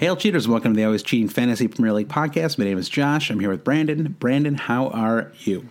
Hail cheaters, welcome to the Always Cheating Fantasy Premier League podcast. My name is Josh. I'm here with Brandon. Brandon, how are you?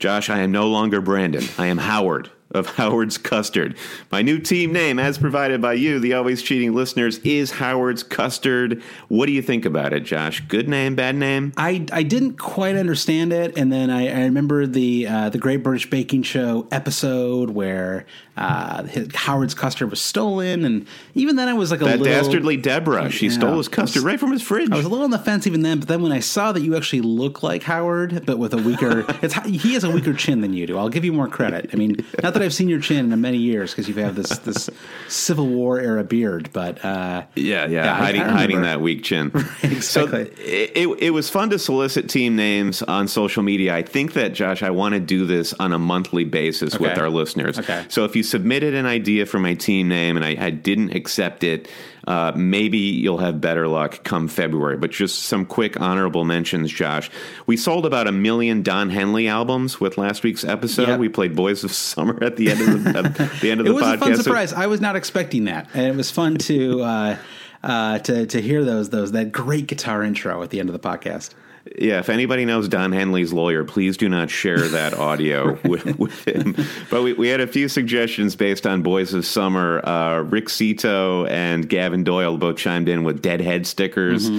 Josh, I am no longer Brandon. I am Howard of Howard's Custard. My new team name, as provided by you, the always cheating listeners, is Howard's Custard. What do you think about it, Josh? Good name, bad name? I, I didn't quite understand it, and then I, I remember the uh, the Great British Baking Show episode where uh, Howard's custard was stolen, and even then I was like a little. that little dastardly Deborah. She stole his custard right from his fridge. I was a little on the fence even then, but then when I saw that you actually look like Howard, but with a weaker, it's he has a weaker chin than you do. I'll give you more credit. I mean, not that I've seen your chin in many years because you have this this Civil War era beard, but uh, yeah, yeah, yeah hiding hiding that weak chin. exactly. So it, it, it was fun to solicit team names on social media. I think that Josh, I want to do this on a monthly basis Okay. with our listeners. Okay. So if you submitted an idea for my team name and I, I didn't accept it. Uh, maybe you'll have better luck come February. But just some quick honorable mentions, Josh. We sold about a million Don Henley albums with last week's episode. Yep. We played "Boys of Summer" at the end of the, at the end of the podcast. it was podcast. a fun surprise. I was not expecting that, and it was fun to uh, uh, to to hear those those that great guitar intro at the end of the podcast. Yeah, if anybody knows Don Henley's lawyer, please do not share that audio with, with him. But we, we had a few suggestions based on Boys of Summer. Uh, Rick Cito and Gavin Doyle both chimed in with Deadhead stickers.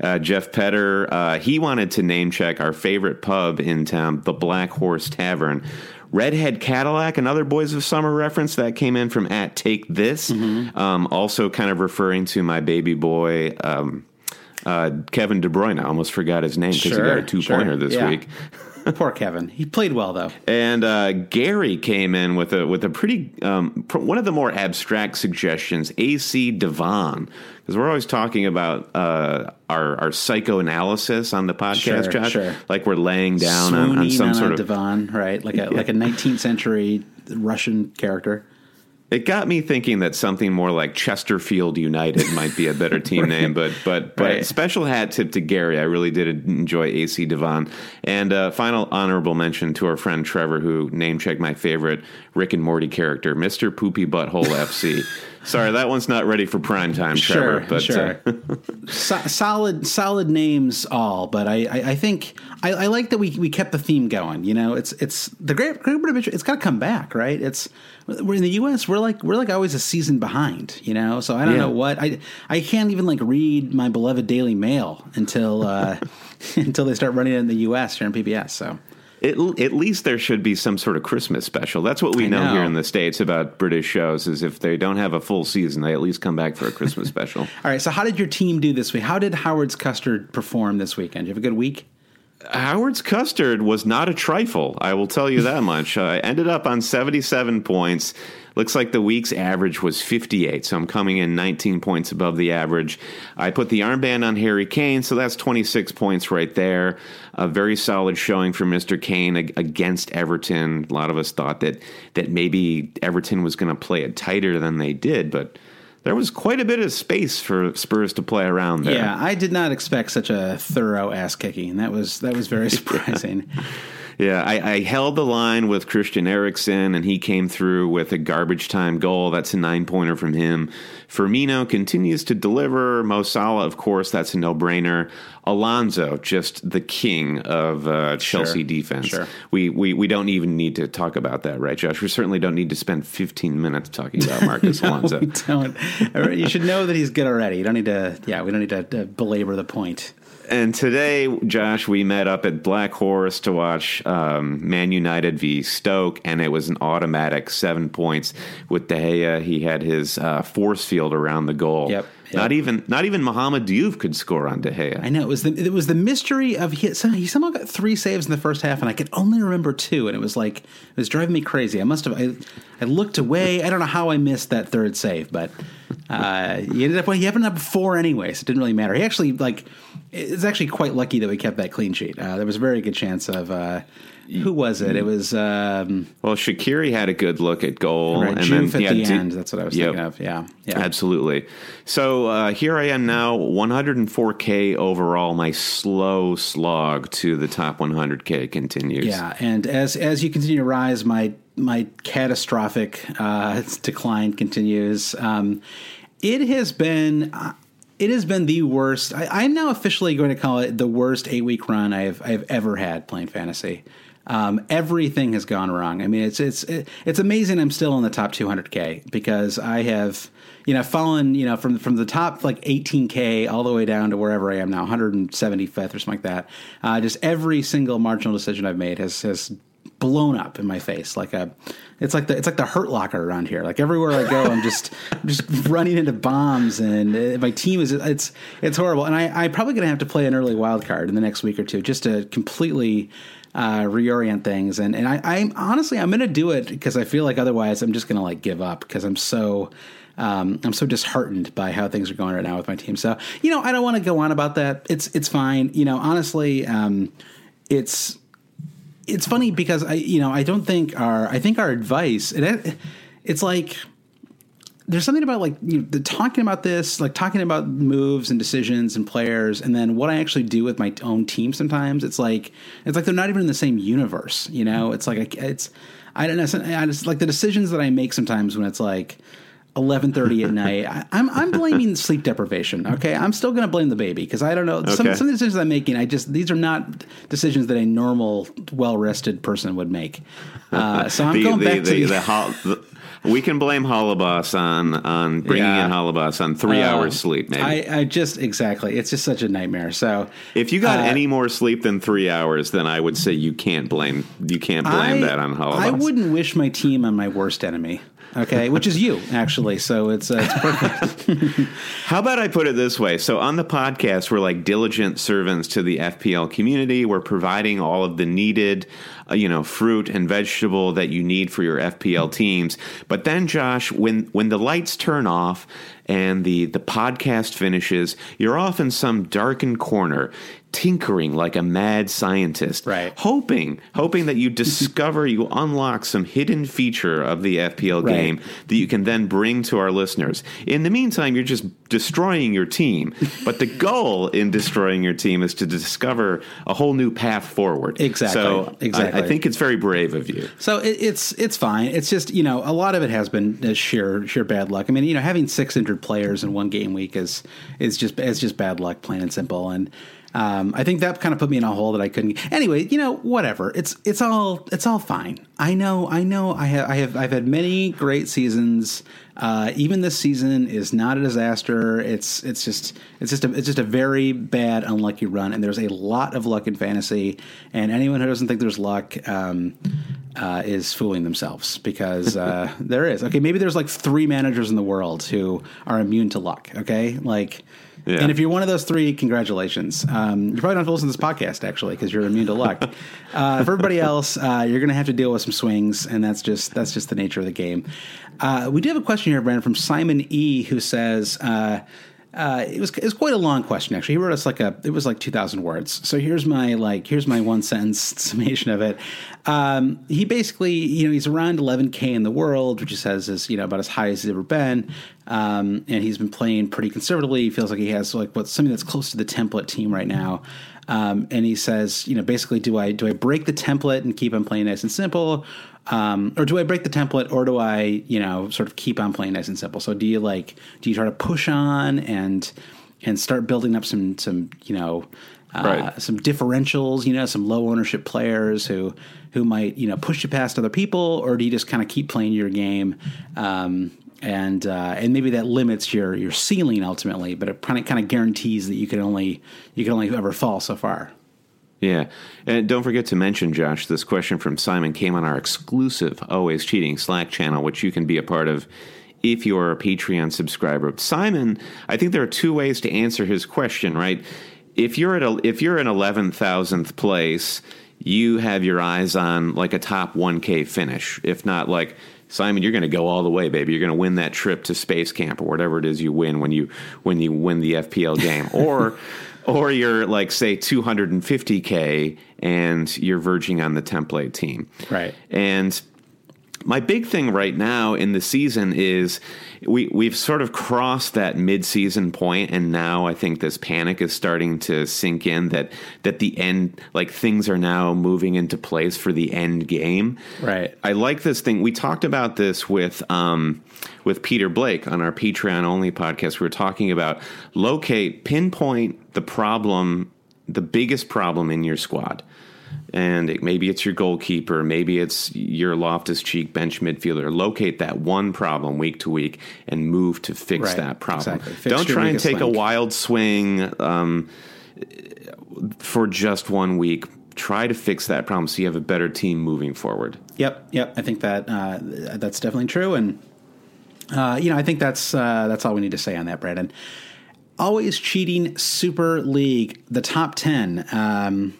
Uh, Jeff Petter, uh, he wanted to name check our favorite pub in town, the Black Horse Tavern. Redhead Cadillac, another Boys of Summer reference that came in from at Take This, um, also kind of referring to my baby boy. Um, uh, Kevin De Bruyne. I almost forgot his name because he got a two pointer sure. this Yeah. week. Poor Kevin. He played well though. And uh, Gary came in with a with a pretty um, pr- one of the more abstract suggestions. AC Devon, because we're always talking about uh, our our psychoanalysis on the podcast, Sure, Josh. sure. Like we're laying down on, on some on sort of Devon, right? Like a like a 19th century Russian character. It got me thinking that something more like Chesterfield United might be a better team name, but but but Right. special hat tip to Gary. I really did enjoy AC Devon. And uh, final honorable mention to our friend Trevor, who name checked my favorite Rick and Morty character, Mister Poopy Butthole FC. Sorry, that one's not ready for prime time, Trevor. Sure, but, sure. Uh, so, solid, solid names all, but I, I, I think I, I, like that we, we kept the theme going. You know, it's it's the Great Great British. It's got to come back, right? It's we're in the U.S. We're like we're like always a season behind. You know, so I don't Yeah. know what I I can't even like read my beloved Daily Mail until uh, until they start running it in the U.S. here in PBS. So. At, at least there should be some sort of Christmas special. That's what we know, know. here in the states about British shows. Is if they don't have a full season, they at least come back for a Christmas special. All right. So, how did your team do this week? How did Howard's Custard perform this weekend? Did you have a good week? Howard's custard was not a trifle. I will tell you that much. I ended up on 77 points. Looks like the week's average was 58, so I'm coming in 19 points above the average. I put the armband on Harry Kane, so that's 26 points right there. A very solid showing for Mr. Kane against Everton. A lot of us thought that that maybe Everton was going to play it tighter than they did, but there was quite a bit of space for Spurs to play around there. Yeah, I did not expect such a thorough ass kicking. That was that was very surprising. Yeah, I, I held the line with Christian Eriksen, and he came through with a garbage time goal. That's a nine pointer from him. Firmino continues to deliver. Mo Salah, of course, that's a no brainer. Alonso, just the king of uh, Chelsea Sure, defense. sure. We, we we don't even need to talk about that, right, Josh? We certainly don't need to spend 15 minutes talking about Marcos Alonso. We don't. You should know that he's good already. You don't need to. Yeah, we don't need to, uh belabor the point. And today, Josh, we met up at Black Horse to watch um, Man United v Stoke, and it was an automatic seven points with De Gea. He had his uh, force field around the goal. Yep, yep. Not even not even Mohamed Diouf could score on De Gea. I know it was the it was the mystery of he, he somehow got three saves in the first half, and I could only remember two, and it was like it was driving me crazy. I must have I, I looked away. I don't know how I missed that third save, but uh, he ended up well, he ended up four anyway, so it didn't really matter. He actually like it's actually quite lucky that we kept that clean sheet. Uh, there was a very good chance of. Uh, who was it? It was um, Well, Shaqiri had a good look at goal, right, and then at the end. That's what I was Yep. thinking of. Yeah, yeah. Absolutely. So uh, here I am now, 104k overall. My slow slog to the top 100k continues. Yeah, and as as you continue to rise, my my catastrophic uh, decline continues. Um, it has been uh, it has been the worst. I, I'm now officially going to call it the worst eight week run I've I've ever had playing fantasy. Um, everything has gone wrong. I mean, it's it's it's amazing. I'm still in the top 200k because I have you know fallen you know from from the top like 18k all the way down to wherever I am now 175th or something like that. Uh, just every single marginal decision I've made has has blown up in my face like a it's like the it's like the hurt locker around here like everywhere i go i'm just I'm just running into bombs and uh, my team is it's it's horrible and i i'm probably gonna have to play an early wild card in the next week or two just to completely uh, reorient things and and I, I'm honestly I'm gonna do it because I feel like otherwise I'm just gonna like give up because I'm so um, I'm so disheartened by how things are going right now with my team. So you know I don't want to go on about that. It's it's fine. You know honestly, um, it's it's funny because I you know I don't think our I think our advice it, it's like there's something about like you know, the talking about this, like talking about moves and decisions and players, and then what I actually do with my own team. Sometimes it's like it's like they're not even in the same universe. You know, it's like it's I don't know. I just like the decisions that I make sometimes when it's like. Eleven thirty at night. I, I'm I'm blaming sleep deprivation. Okay, I'm still going to blame the baby because I don't know some Okay. some of the decisions I'm making. I just these are not decisions that a normal, well rested person would make. Uh, so I'm the, going the, back the, to the, the, hol- the- we can blame Holobos on on bringing Yeah. in Holobos on three Uh, hours sleep. Maybe I, I just exactly. It's just such a nightmare. So if you got uh, any more sleep than three hours, then I would say you can't blame you can't blame I, that on Holobos. I wouldn't wish my team on my worst enemy. Okay, which is you actually. So it's, uh, it's perfect. How about I put it this way? So on the podcast, we're like diligent servants to the FPL community. We're providing all of the needed, uh, you know, fruit and vegetable that you need for your FPL teams. But then, Josh, when when the lights turn off and the the podcast finishes, you're off in some darkened corner, tinkering like a mad scientist, Right. hoping hoping that you discover you unlock some hidden feature of the FPL Right. game that you can then bring to our listeners. In the meantime, you're just destroying your team. But the goal in destroying your team is to discover a whole new path forward. Exactly. So I- I, think it's very brave of you. So it, it's it's fine. It's just you know a lot of it has been uh, sheer sheer bad luck. I mean you know having six injured players in one game week is is just it's just bad luck, plain and simple. And um, I think that kind of put me in a hole that I couldn't. Anyway, you know whatever. It's it's all it's all fine. I know I know I have I have I've had many great seasons. Uh, even this season is not a disaster. It's it's just it's just a it's just a very bad unlucky run, and there's a lot of luck in fantasy. And anyone who doesn't think there's luck um, uh, is fooling themselves because uh, there is. Okay, maybe there's like three managers in the world who are immune to luck. Okay, like. Yeah. And if you're one of those three, congratulations. Um, you probably don't have to listen to this podcast actually because you're immune to luck. uh, for everybody else, uh, you're going to have to deal with some swings, and that's just that's just the nature of the game. Uh, we do have a question here, Brandon, from Simon E, who says. Uh, it was it was quite a long question actually. He wrote us like a it was like two thousand words. So here's my like here's my one sentence summation of it. Um, he basically you know he's around 11k in the world, which he says is you know about as high as he's ever been, um, and he's been playing pretty conservatively. He feels like he has like what's something that's close to the template team right now. Um, and he says, you know, basically, do I do I break the template and keep on playing nice and simple, um, or do I break the template, or do I, you know, sort of keep on playing nice and simple? So do you like do you try to push on and and start building up some some you know uh, Right. some differentials, you know, some low ownership players who who might you know push you past other people, or do you just kind of keep playing your game? Um, and uh, and maybe that limits your your ceiling ultimately, but it kind of kind of guarantees that you can only you can only ever fall so far. Yeah. And don't forget to mention, Josh, this question from Simon came on our exclusive Always Cheating Slack channel, which you can be a part of if you're a Patreon subscriber. Simon, I think there are two ways to answer his question, right? If you're at a, if you're in eleven thousandth place, you have your eyes on like a top 1K finish. If not, like Simon, you're going to go all the way, baby. You're going to win that trip to space camp or whatever it is you win when you when you win the FPL game, or or you're like say 250k and you're verging on the template team, Right. And my big thing right now in the season is we we've sort of crossed that mid-season point and now I think this panic is starting to sink in that that the end like things are now moving into place for the end game. Right. I like this thing. We talked about this with um, with Peter Blake on our Patreon only podcast. We were talking about locate, pinpoint the problem, the biggest problem in your squad. And it, maybe it's your goalkeeper, maybe it's your Loftus Cheek bench midfielder. Locate that one problem week to week and move to fix Right, that problem. exactly. Don't try and take a wild swing um, for just one week. Try to fix that problem so you have a better team moving forward. Yep, yep. I think that uh, that's definitely true, and uh, you know, I think that's uh, that's all we need to say on that, Brandon. Always cheating Super League, the top ten. Um,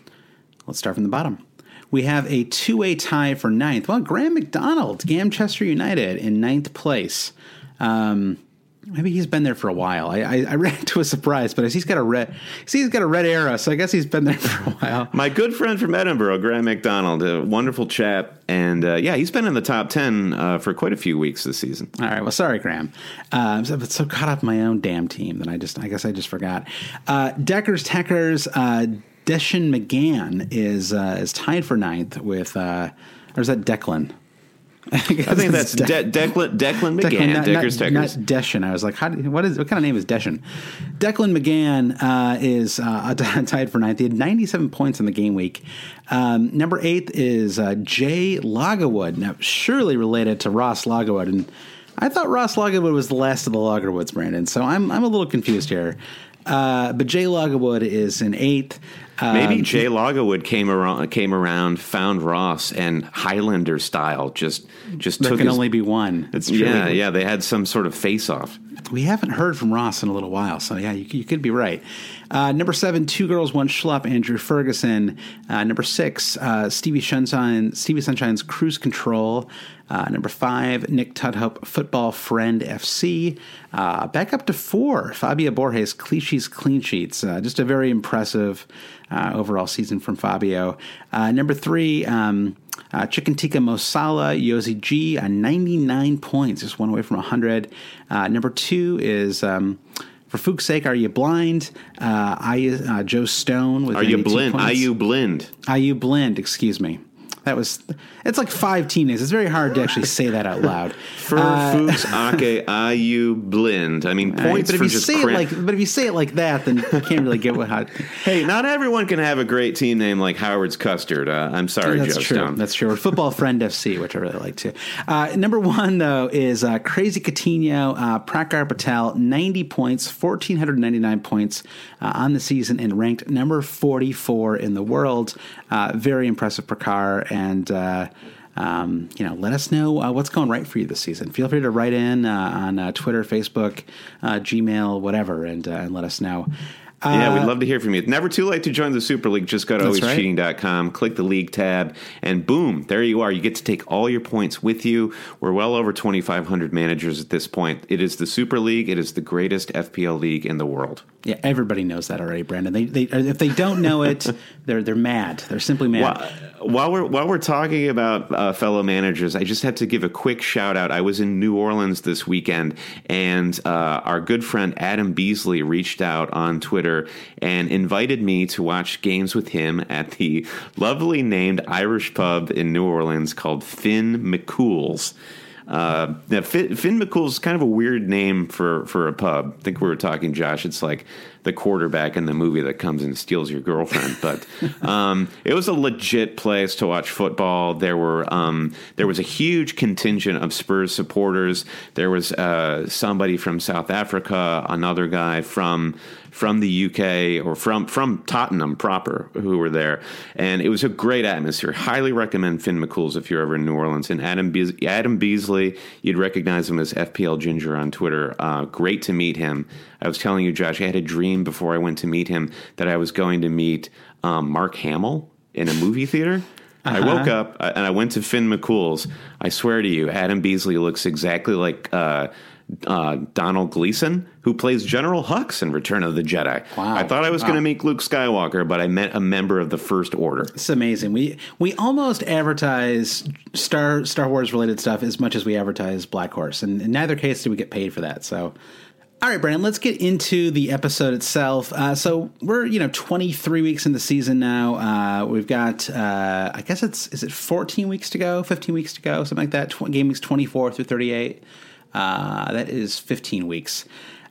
let's start from the bottom. We have a two-way tie for ninth. Well, Graham McDonald, Gamchester United, in ninth place. Um, maybe he's been there for a while. I, I, I ran into a surprise, but he's got a red. See, he's got a red arrow, so I guess he's been there for a while. My good friend from Edinburgh, Graham McDonald, a wonderful chap, and uh, yeah, he's been in the top ten uh, for quite a few weeks this season. All right. Well, sorry, Graham. Uh, so, so caught up in my own damn team that I just, I guess I just forgot. Uh, Deckers Techers, uh, Deshin McGann is uh, is tied for ninth with, uh, or is that Declan? I, I think that's De- Declan, Declan McGann, not, Deckers not, not Deshin. I was like, how what is what kind of name is Deshin? Declan McGann uh, is uh, tied for ninth. He had 97 points in the game week. Um, number eight is uh, Jay Loggerwood. Now, surely related to Ross Loggerwood, and I thought Ross Loggerwood was the last of the Loggerwoods, Brandon. So I'm I'm a little confused here. Uh, but Jay Loggerwood is in eighth. Um, Maybe Jay Loggerwood came around, came around, found Ross, and Highlander style just just there took can his. only be one. it's, yeah, yeah. They had some sort of face off. We haven't heard from Ross in a little while, so yeah, you, you could be right. Uh, number seven, Two Girls, One Schlupp, Andrew Ferguson. Uh, number six, uh, Stevie Sunshine, Stevie Sunshine's Cruise Control. Uh, number five, Nick Tudhope, Football Friend FC. Uh, back up to four, Fabio Borges, Clichy's Clean Sheets. Uh, just a very impressive uh, overall season from Fabio. Uh, number three, um, uh, Chicken Tikka Mosala, Yosi G, uh, 99 points, just one away from 100. number two is. Um, for Fuch's sake, are you blind? I, Joe Stone with are you blind? Are you blind? Are you blind? Excuse me. That was it's like five teenagers. It's very hard to actually say that out loud. For uh, Fuchs Ake Ayu Blind. I mean points but for if you just say cram- it like but if you say it like that, then you can't really get what. How, hey, not everyone can have a great team name like Howard's Custard. Uh, I'm sorry, that's Joe true. Stone. That's true. Or Football Friend FC, which I really like too. Uh, number one though is uh, Crazy Coutinho, uh, Prakar Patel, 90 points, 1,499 points uh, on the season, and ranked number 44 in the world. Uh, very impressive Prakar and. Uh, um, you know, let us know uh, what's going right for you this season. Feel free to write in uh, on uh, Twitter, Facebook, uh, Gmail, whatever, and, uh, and let us know. Yeah, we'd love to hear from you. It's never too late to join the Super League. Just go to That's right. alwayscheating.com, click the league tab, and boom, there you are. You get to take all your points with you. We're well over 2,500 managers at this point. It is the Super League. It is the greatest FPL league in the world. Yeah, everybody knows that already, Brandon. They, they, if they don't know it, they're they're mad. They're simply mad. While, while we're while we're talking about uh, fellow managers, I just have to give a quick shout out. I was in New Orleans this weekend, and uh, our good friend Adam Beasley reached out on Twitter and invited me to watch games with him at the lovely named Irish pub in New Orleans called Finn McCool's. Uh, now Finn, Finn McCool's kind of a weird name for, for a pub. I think we were talking, Josh. It's like the quarterback in the movie that comes and steals your girlfriend. But um, it was a legit place to watch football. There were um, there was a huge contingent of Spurs supporters. There was uh, somebody from South Africa, another guy from from the UK or from from Tottenham proper who were there, and it was a great atmosphere. Highly recommend Finn McCool's if you're ever in New Orleans. And Adam Beas- Adam Beasley, you'd recognize him as FPL Ginger on Twitter. Uh, great to meet him. I was telling you, Josh, I had a dream before I went to meet him that I was going to meet um, Mark Hamill in a movie theater. I woke up uh, and I went to Finn McCool's. I swear to you, Adam Beasley looks exactly like uh, uh, Domhnall Gleeson, who plays General Hux in Return of the Jedi. Wow. I thought I was Wow. going to meet Luke Skywalker, but I met a member of the First Order. It's amazing. We we almost advertise Star Star Wars related stuff as much as we advertise Black Horse, and in neither case do we get paid for that. So, all right, Brandon, let's get into the episode itself. Uh, so we're you know 23 weeks in the season now. Uh, we've got uh, I guess it's is it 14 weeks to go, 15 weeks to go, something like that. Tw- game weeks 24 through 38. Uh, that is 15 weeks.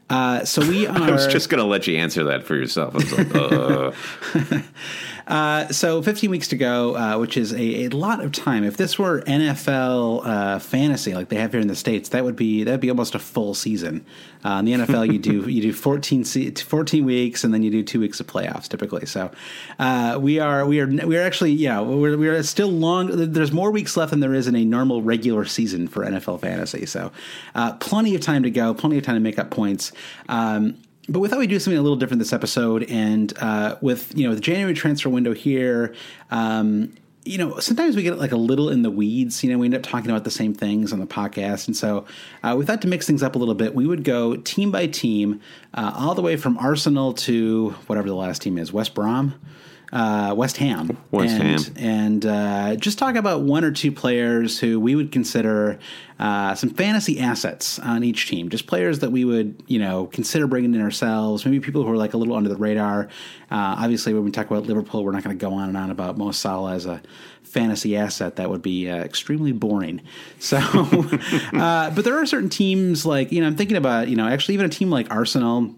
Uh, so we are. I was just going to let you answer that for yourself. I was like, uh, Uh, so 15 weeks to go, uh, which is a, a lot of time. If this were NFL uh, fantasy like they have here in the states, that would be that would be almost a full season. Uh, in the NFL, you do you do 14 14 weeks, and then you do two weeks of playoffs typically. So uh, we are we are we are actually yeah we're we're still long. There's more weeks left than there is in a normal regular season for NFL fantasy. So uh, plenty of time to go, plenty of time to make up points. Um, but we thought we'd do something a little different this episode, and uh, with you know the January transfer window here, um, you know sometimes we get like a little in the weeds. You know, we end up talking about the same things on the podcast, and so uh, we thought to mix things up a little bit, we would go team by team, uh, all the way from Arsenal to whatever the last team is, West Brom. Uh, West Ham, West and, Ham. and uh, just talk about one or two players who we would consider uh, some fantasy assets on each team. Just players that we would, you know, consider bringing in ourselves. Maybe people who are like a little under the radar. Uh, obviously, when we talk about Liverpool, we're not going to go on and on about Mo Salah as a fantasy asset. That would be uh, extremely boring. So, uh, but there are certain teams like you know, I'm thinking about you know, actually even a team like Arsenal.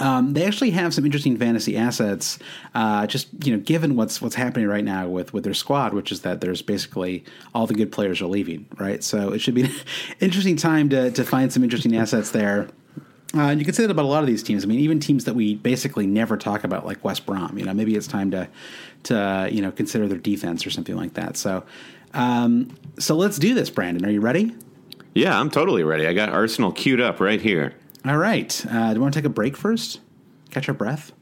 Um, they actually have some interesting fantasy assets. Uh, just you know, given what's what's happening right now with with their squad, which is that there's basically all the good players are leaving, right? So it should be an interesting time to to find some interesting assets there. Uh, and you can say that about a lot of these teams. I mean, even teams that we basically never talk about, like West Brom. You know, maybe it's time to to you know consider their defense or something like that. So, um, so let's do this, Brandon. Are you ready? yeah, I'm totally ready. I got Arsenal queued up right here. All right. Uh, do you want to take a break first? Catch our breath.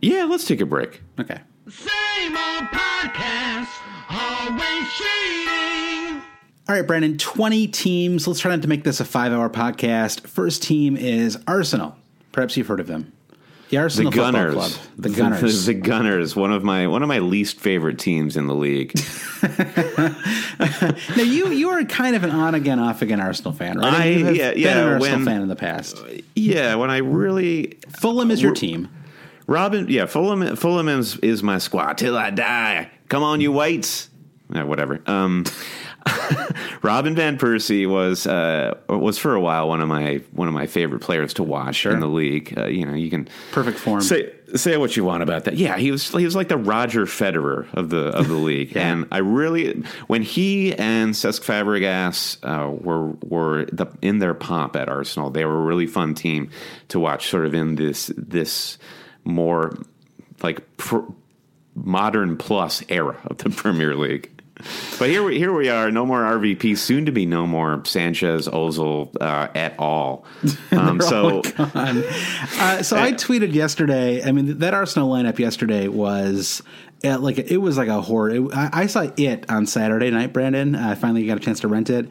Yeah, let's take a break. Okay. Same old podcast, always cheating. All right, Brandon, 20 teams. Let's try not to make this a five hour podcast. First team is Arsenal. Perhaps you've heard of them. The Arsenal the Football Gunners. Club. The Gunners. The, Gunners, one of my one of my least favorite teams in the league. now, you you are kind of an on again, off again Arsenal fan, right? I- you have yeah, been yeah, an Arsenal when- fan in the past. yeah, when I really Fulham is your team. Robin, yeah, Fulham, Fulham is, is my squad till I die. Come on, you whites. Uh, whatever. Um, Robin van Persie was uh, was for a while one of my one of my favorite players to watch in the league. Uh, you know, you can Perfect form. say say what you want about that. Yeah, he was he was like the Roger Federer of the of the league, Yeah. and I really when he and Cesc Fabregas uh, were were the, in their pomp at Arsenal, they were a really fun team to watch. Sort of in this this more like pr- modern plus era of the Premier League. But here we here we are. No more RVP. Soon to be no more Sanchez, Ozil uh, at all. Um, so Uh, so I tweeted yesterday. I mean, that Arsenal lineup yesterday was uh, like it was like a horror. It, I, I saw it on Saturday night, Brandon. I finally got a chance to rent it.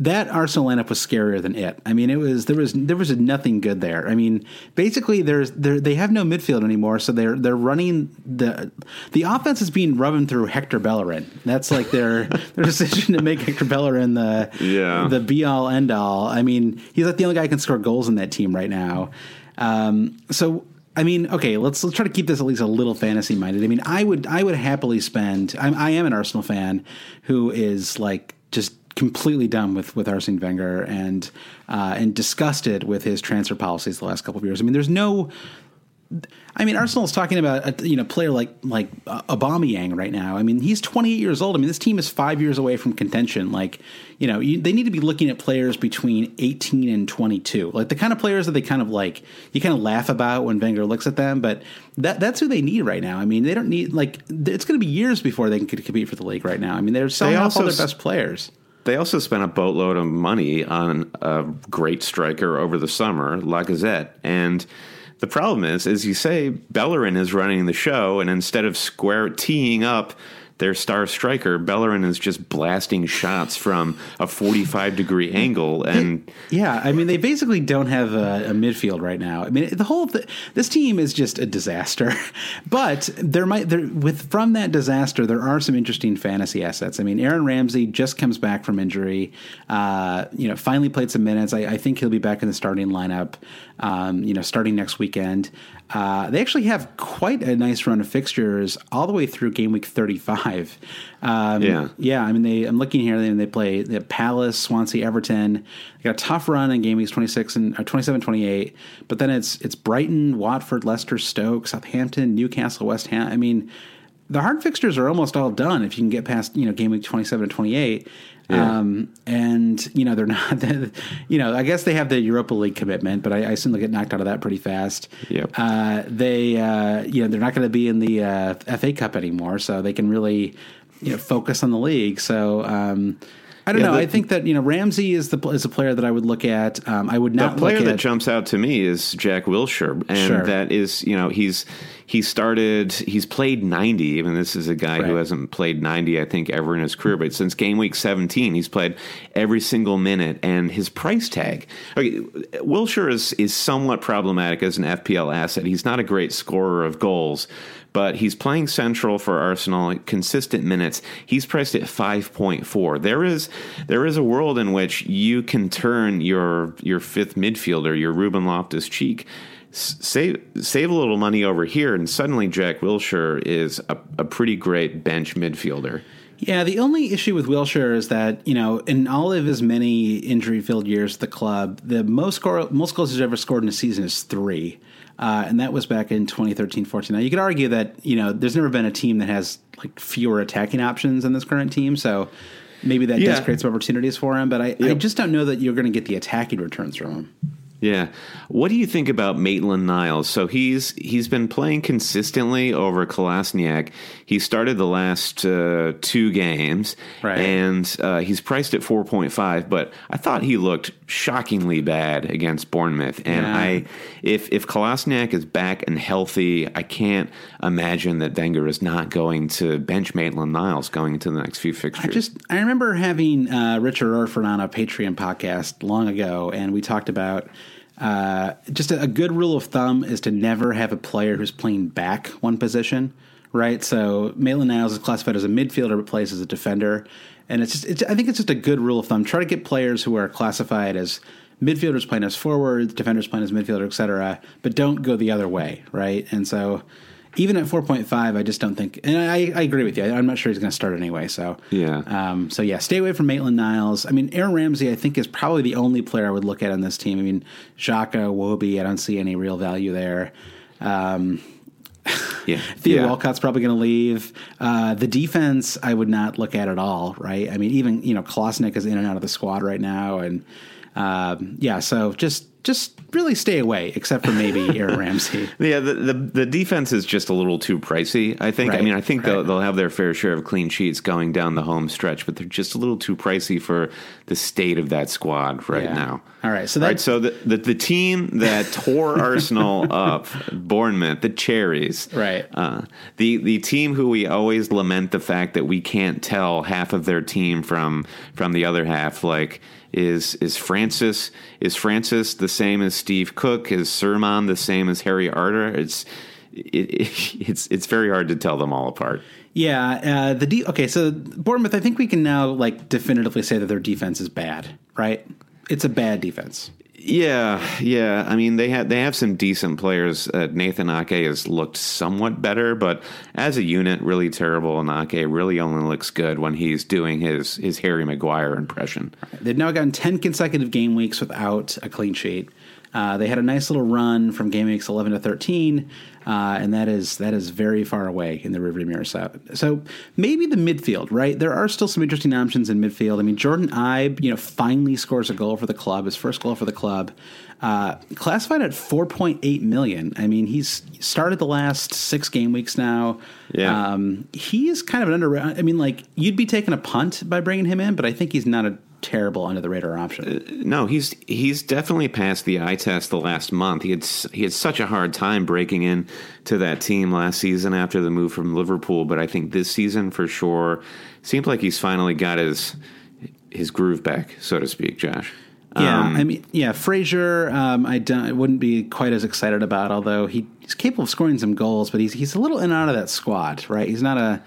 That Arsenal lineup was scarier than it. I mean, it was there was there was nothing good there. I mean, basically, there's there, they have no midfield anymore, so they're they're running the the offense is being run through Hector Bellerin. That's like their their decision to make Hector Bellerin the Yeah. the be all end all. I mean, he's like the only guy who can score goals in that team right now. Um, so I mean, okay, let's let's try to keep this at least a little fantasy minded. I mean, I would I would happily spend. I'm, I am an Arsenal fan who is like just completely done with with Arsene Wenger and uh, and disgusted with his transfer policies the last couple of years. I mean, there's no I mean, Arsenal's talking about a you know player like like uh, Aubameyang right now. I mean, he's 28 years old. I mean, this team is five years away from contention. Like, you know, you, they need to be looking at players between 18 and 22, like the kind of players that they kind of like you kind of laugh about when Wenger looks at them. But that that's who they need right now. I mean, they don't need like it's going to be years before they can compete for the league right now. I mean, they're selling off also all their best players. They also spent a boatload of money on a great striker over the summer, Lacazette. And the problem is, as you say, Bellerin is running the show, and instead of square teeing up their star striker, Bellerin is just blasting shots from a 45 degree angle. And Yeah, I mean they basically don't have a, a midfield right now. I mean the whole th- this team is just a disaster. But there might there with from that disaster there are some interesting fantasy assets. I mean Aaron Ramsey just comes back from injury. Uh, you know, finally played some minutes. I, I think he'll be back in the starting lineup. Um, you know, starting next weekend. Uh, they actually have quite a nice run of fixtures all the way through game week 35. Um, Yeah. yeah, I mean, they. I'm looking here, and they play the Palace, Swansea, Everton. They got a tough run in game weeks 26 and or 27, 28. But then it's it's Brighton, Watford, Leicester, Stoke, Southampton, Newcastle, West Ham. I mean, the hard fixtures are almost all done if you can get past you know game week 27 and 28. Um, and you know they're not. You know, I guess they have the Europa League commitment, but I, I assume they'll get knocked out of that pretty fast. Yep. Uh, they, uh, you know, they're not going to be in the uh, FA Cup anymore, so they can really, you know, focus on the league. So um, I don't Yeah, know. the- I think that you know Ramsey is the is a player that I would look at. Um, I would not. the player that at. jumps out to me is Jack Wilshere, and Sure. that is you know he's he started he's played ninety. Even this is a guy who hasn't played ninety, I think, ever in his career. But since game week seventeen, he's played every single minute, and his price tag. Okay, Wilshere is is somewhat problematic as an FPL asset. He's not a great scorer of goals. But he's playing central for Arsenal, consistent minutes. He's priced at five point four. There is there is a world in which you can turn your your fifth midfielder, your Ruben Loftus Cheek, save save a little money over here, and suddenly Jack Wilshere is a, a pretty great bench midfielder. Yeah, the only issue with Wilshere is that you know, in all of his many injury-filled years at the club, the most score, most goals he's ever scored in a season is three, uh, and that was back in 2013-14. Now, you could argue that you know, there's never been a team that has like fewer attacking options than this current team, so maybe that does create some opportunities for him. But I, I just don't know that you're going to get the attacking returns from him. Yeah. What do you think about Maitland Niles? So he's he's been playing consistently over Kolasinac. He started the last uh, two games, Right. and uh, he's priced at four point five. But I thought he looked shockingly bad against Bournemouth. And Yeah. I, if if Kolasinac is back and healthy, I can't imagine that Wenger is not going to bench Maitland Niles going into the next few fixtures. I just I remember having uh, Richard Orford on a Patreon podcast long ago, and we talked about uh, just a, a good rule of thumb is to never have a player who's playing back one position, right? So Maitland Niles is classified as a midfielder but plays as a defender, and it's just it's, I think it's just a good rule of thumb. Try to get players who are classified as midfielders playing as forwards, defenders playing as midfielder, etc. But don't go the other way, right? And so even at 4.5, I just don't think, and I, I agree with you. I'm not sure he's going to start anyway. So Yeah. um, so yeah, stay away from Maitland Niles. I mean, Aaron Ramsey, I think is probably the only player I would look at on this team. I mean, Xhaka, Iwobi, I don't see any real value there. Um, yeah. Theo yeah. Walcott's probably going to leave. Uh, the defense, I would not look at at all. Right? I mean, even you know, Kolasinac is in and out of the squad right now, and um, yeah, so just just really stay away, except for maybe Aaron Ramsey. Yeah, the, the the defense is just a little too pricey. I think. I mean, I think they'll they'll have their fair share of clean sheets going down the home stretch, but they're just a little too pricey for the state of that squad right Yeah. now. All right, so that- right, so the, the the team that tore Arsenal up, Bournemouth, the Cherries, Right. Uh, the the team who we always lament the fact that we can't tell half of their team from from the other half, like. Is is Francis is Francis the same as Steve Cook? Is Surman the same as Harry Arter? It's it, it, it's it's very hard to tell them all apart. Yeah, uh, the de- okay. So Bournemouth, I think we can now like definitively say that their defense is bad. Right? It's a bad defense. Yeah, yeah. I mean, they have they have some decent players. Uh, Nathan Ake has looked somewhat better, but as a unit, really terrible. And Ake really only looks good when he's doing his his Harry Maguire impression. They've now gotten 10 consecutive game weeks without a clean sheet. Uh, they had a nice little run from game weeks 11 to 13, uh, and that is that is very far away in the rearview mirror. So, so maybe the midfield, right? There are still some interesting options in midfield. I mean, Jordan Ibe, you know, finally scores a goal for the club, his first goal for the club. Uh, classified at 4.8 million. I mean, he's started the last six game weeks now. Yeah. Um, he is kind of an under. I mean, like you'd be taking a punt by bringing him in, but I think he's not a terrible under the radar option. No, he's he's definitely passed the eye test the last month. He had he had such a hard time breaking in to that team last season after the move from Liverpool, but I think this season for sure seems like he's finally got his his groove back, so to speak. Josh. Yeah, Um, I mean, yeah, Fraser, um, I, don't, I wouldn't be quite as excited about. Although he, he's capable of scoring some goals, but he's he's a little in and out of that squad, right? He's not a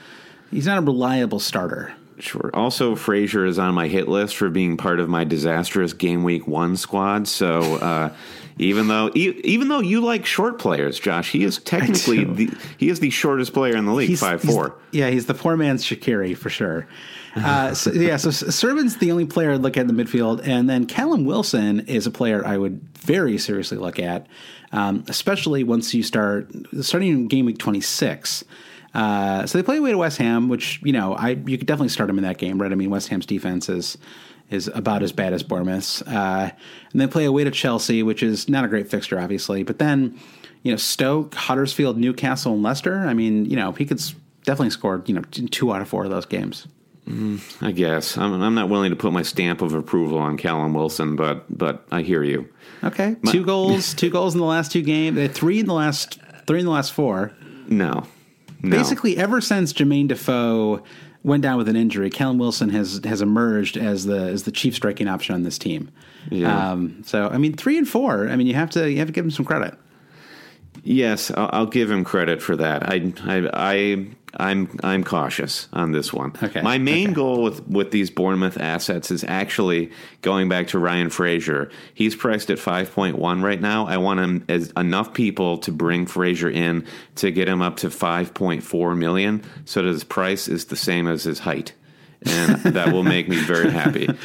he's not a reliable starter. Sure. Also, Fraser is on my hit list for being part of my disastrous game week one squad. So, uh, even though e- even though you like short players, Josh, he is technically the he is the shortest player in the league, He's five he's- four. Yeah, he's the poor man's Shaqiri for sure. Uh, so, yeah, so Servan's the only player I'd look at in the midfield, and then Callum Wilson is a player I would very seriously look at, um, especially once you start starting in game week twenty six. Uh, so they play away to West Ham, which you know I you could definitely start them in that game, right? I mean, West Ham's defense is is about as bad as Bournemouth's, uh, and they play away to Chelsea, which is not a great fixture, obviously. But then you know Stoke, Huddersfield, Newcastle, and Leicester. I mean, you know he could definitely score you know two out of four of those games. I guess I'm, I'm not willing to put my stamp of approval on Callum Wilson, but but I hear you. Okay, two goals, two goals in the last two games, uh, three in the last three in the last four. No, no. Basically, ever since Jermaine Defoe went down with an injury, Callum Wilson has has emerged as the as the chief striking option on this team. Yeah. Um, so I mean, three and four. I mean, you have to you have to give him some credit. Yes, I'll, I'll give him credit for that. I, I, I, I'm, I'm cautious on this one. Okay, My main okay. goal with with these Bournemouth assets is actually going back to Ryan Fraser. He's priced at 5.1 right now. I want him as enough people to bring Frazier in to get him up to 5.4 million, so that his price is the same as his height, and that will make me very happy.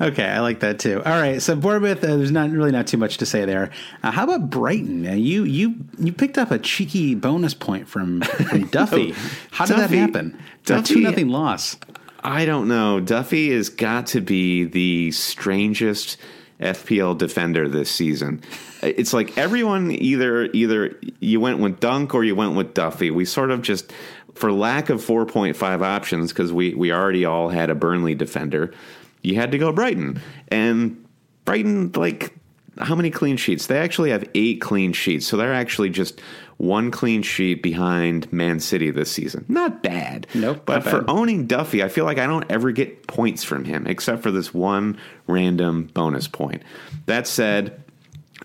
Okay, I like that too. All right, so Bournemouth, uh, there's not really not too much to say there. Uh, how about Brighton? Uh, you you you picked up a cheeky bonus point from, from Duffy. How did that happen? It's a two nothing loss. I don't know. Duffy has got to be the strangest FPL defender this season. It's like everyone either either you went with Dunk or you went with Duffy. We sort of just for lack of 4.5 options because we we already all had a Burnley defender. You had to go Brighton. And Brighton like how many clean sheets? They actually have 8 clean sheets. So they're actually just one clean sheet behind Man City this season. Not bad. Nope, But for bad. owning Duffy, I feel like I don't ever get points from him except for this one random bonus point. That said,